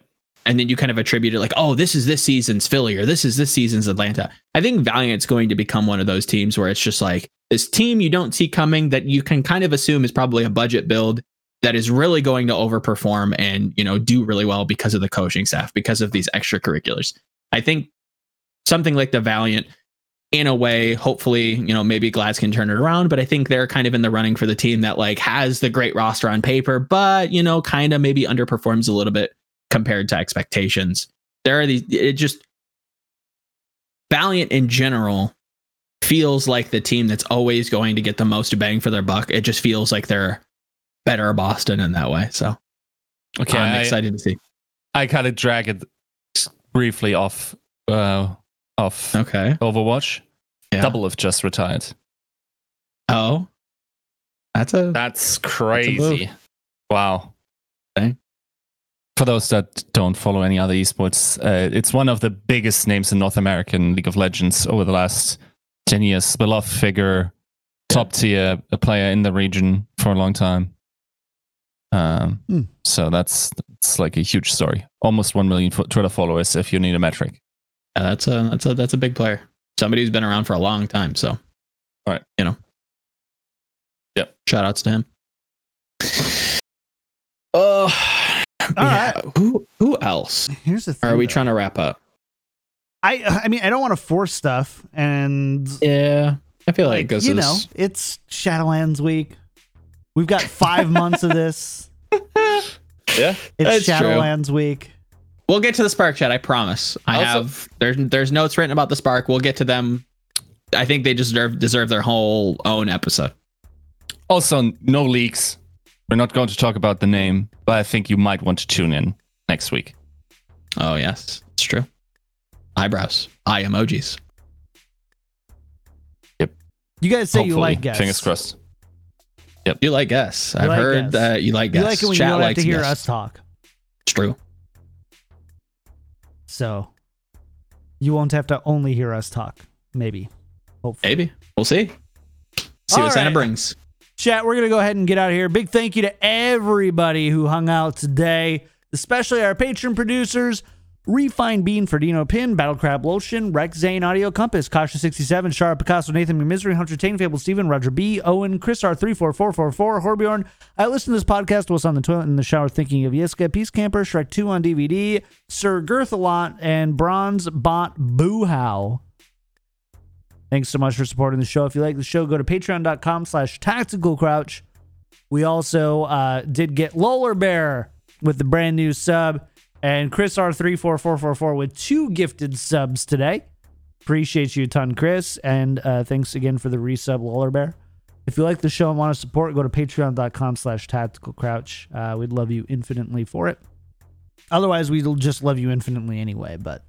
And then you kind of attribute it like, oh, this is this season's Philly, or this is this season's Atlanta. I think Valiant's going to become one of those teams where it's just like this team you don't see coming that you can kind of assume is probably a budget build that is really going to overperform and you know do really well because of the coaching staff because of these extracurriculars i think something like the valiant in a way hopefully you know maybe glads can turn it around but i think they're kind of in the running for the team that like has the great roster on paper but you know kind of maybe underperforms a little bit compared to expectations there are these it just valiant in general feels like the team that's always going to get the most bang for their buck it just feels like they're better boston in that way so Okay, i'm I, excited to see I kind of drag it briefly off uh, off okay Overwatch. Yeah. Double have just retired. oh that's a That's crazy. wow. Okay. For those that don't follow any other esports, uh, it's one of the biggest names in North American League of Legends over the last 10 years. Beloved figure, top tier, a player in the region for a long time. Um, Hmm. So that's, that's like a huge story. Almost 1 million Twitter followers if you need a metric. Yeah, that's a that's a that's a big player. Somebody who's been around for a long time. So, Right. you know. Yep. Shout outs to him. Oh, All yeah. Who who else? Here's the Or thing. are we though. trying to wrap up? I I mean, I don't want to force stuff, and Yeah, I feel like, like, this you is know, it's Shadowlands week. We've got five months of this. Yeah. It's That's true. Shadowlands week. We'll get to the Spark chat. I promise. I Also- have there's there's notes written about the Spark. We'll get to them. I think they deserve deserve their whole own episode. Also, no leaks. We're not going to talk about the name, but I think you might want to tune in next week. Oh yes, it's true. Eyebrows, eye emojis. Yep. You guys say you like guests. Fingers crossed. Yep. You like guess? I've like heard Guess. that you like You guess. like it when Chat you don't have to hear Guess. us talk. It's true. So you won't have to only hear us talk. Maybe. Hopefully. Maybe we'll see. See All what Santa brings. Chat, we're going to go ahead and get out of here. Big thank you to everybody who hung out today, especially our patron producers. Refine Bean for Dino Pin, Battle Crab Lotion, Rex Zane Audio Compass, Kasha67, Sharp Picasso, Nathan Misery, Hunter Tain, Fable Steven, Roger B, Owen, Chris R34444, Horbjorn. I listened to this podcast whilst on the toilet in the shower thinking of Yiska, Peace Camper, Shrek 2 on DVD, Sir Girthalot, and Bronze Bot Boohow. Thanks so much for supporting the show. If you like the show, go to patreon.com slash tactical crouch. We also uh, did get Lolar Bear with the brand new sub and Chris R34444 with two gifted subs today. Appreciate you a ton, Chris. And uh, thanks again for the resub, Lolar Bear. If you like the show and want to support, go to patreon.com slash tactical crouch. Uh, we'd love you infinitely for it. Otherwise, we'd just love you infinitely anyway, but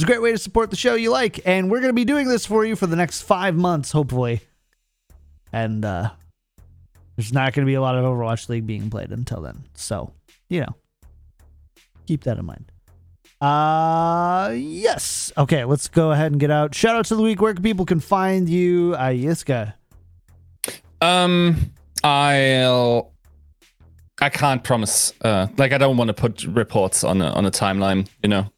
it's a great way to support the show you like. And we're going to be doing this for you for the next five months, hopefully. And uh, there's not going to be a lot of Overwatch League being played until then. So, you know, keep that in mind. Uh, yes. Okay, let's go ahead and get out. Shout out to the week. Where people can find you, uh, Um, I'll. I can't promise. Uh, like I don't want to put reports on a, on a timeline, you know.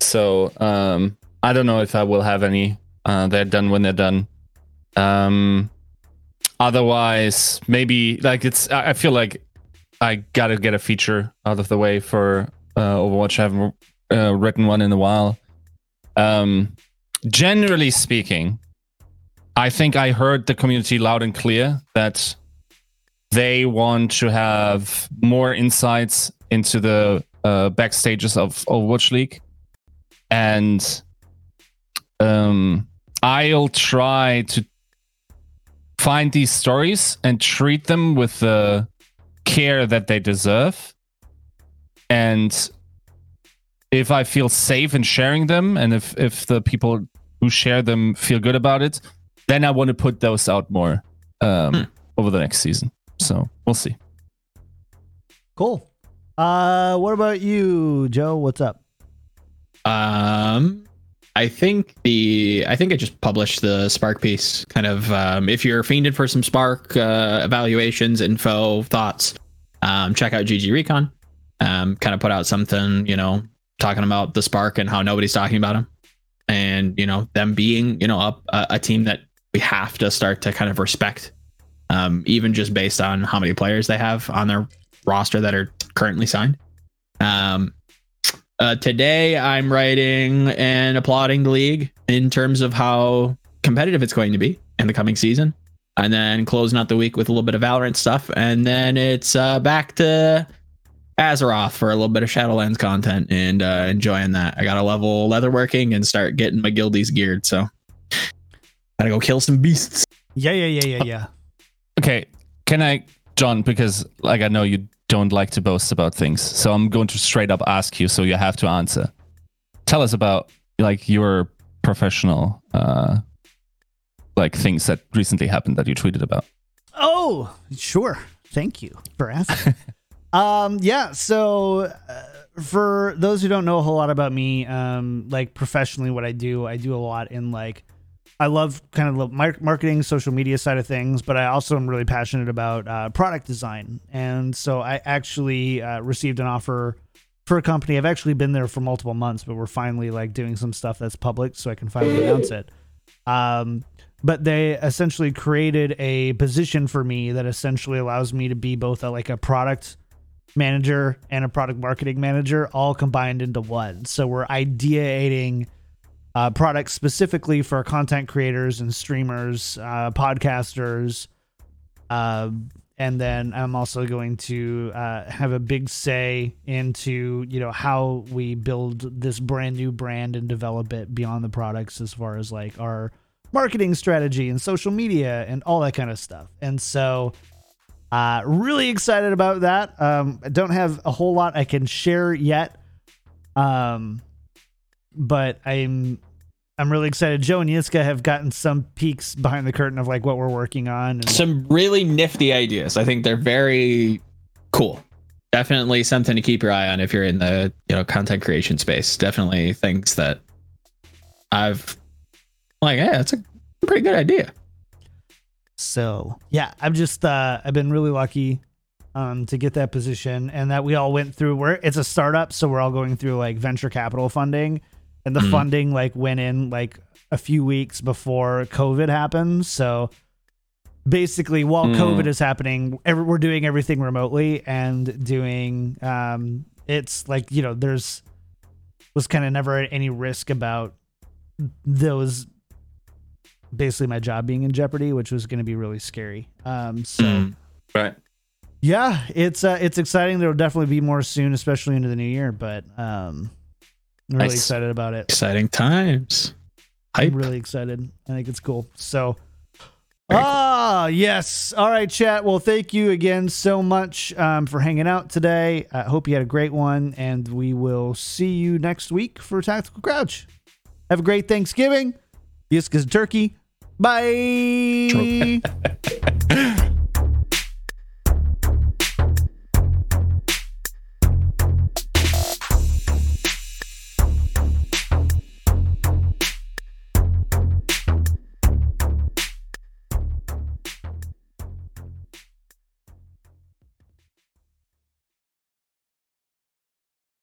So um, I don't know if I will have any. Uh, they're done when they're done. Um, otherwise, maybe like it's. I I feel like I gotta get a feature out of the way for uh, Overwatch. I haven't uh, written one in a while. Um, generally speaking, I think I heard the community loud and clear that they want to have more insights into the uh, backstages of Overwatch League, and um, I'll try to find these stories and treat them with the care that they deserve. And if I feel safe in sharing them, and if if the people who share them feel good about it, then I want to put those out more um, Hmm. over the next season. So we'll see. Cool. Uh, what about you, Joe? What's up? Um, I think the I think I just published the Spark piece. Kind of, um, if you're fiended for some Spark uh, evaluations, info, thoughts, um, check out GG Recon. Um, kind of put out something, you know, talking about the Spark and how nobody's talking about them, and you know them being, you know, a, a a team that we have to start to kind of respect, um, even just based on how many players they have on their roster that are currently signed. Um, uh, today, I'm writing and applauding the league in terms of how competitive it's going to be in the coming season. And then closing out the week with a little bit of Valorant stuff. And then it's uh, back to Azeroth for a little bit of Shadowlands content and uh, enjoying that. I got to level leatherworking and start getting my guildies geared. So gotta go kill some beasts. Yeah, yeah, yeah, yeah, yeah. Okay, can I, Jon? Because like I know you don't like to boast about things, so I'm going to straight up ask you. So you have to answer. Tell us about like your professional, uh, like things that recently happened that you tweeted about. Oh, sure. Thank you for asking. um, yeah. So, uh, for those who don't know a whole lot about me, um, like professionally, what I do, I do a lot in like, I love kind of the marketing, social media side of things, but I also am really passionate about uh, product design. And so, I actually uh, received an offer for a company. I've actually been there for multiple months, but we're finally like doing some stuff that's public, so I can finally announce it. Um, but they essentially created a position for me that essentially allows me to be both a, like a product manager and a product marketing manager all combined into one. So we're ideating uh, products specifically for content creators and streamers, uh, podcasters. Uh, and then I'm also going to uh, have a big say into you know how we build this brand new brand and develop it beyond the products as far as like our marketing strategy and social media and all that kind of stuff. And so, uh, really excited about that. Um, I don't have a whole lot I can share yet, um, but I'm I'm really excited. Joe and Yiska have gotten some peeks behind the curtain of like what we're working on. And Some really nifty ideas. I think they're very cool. Definitely something to keep your eye on if you're in the you know content creation space. Definitely things that I've like, yeah, that's a pretty good idea. So yeah, I'm just uh I've been really lucky um to get that position and that we all went through where it's a startup, so we're all going through like venture capital funding. And the Mhm. funding like went in like a few weeks before COVID happened. So basically while Mm. COVID is happening, every, we're doing everything remotely and doing um it's like, you know, there's was kind of never any risk about those basically my job being in jeopardy, which was going to be really scary. Um, so Mm. Right. yeah, it's uh, it's exciting. There will definitely be more soon, especially into the new year. But um, I'm really Nice. excited about it. Exciting times. Hype. I'm really excited. I think it's cool. So. Very cool. Ah, yes. All right, chat. Well, thank you again so much um, for hanging out today. I hope you had a great one, and we will see you next week for Tactical Crouch. Have a great Thanksgiving. Yiska's turkey. Bye.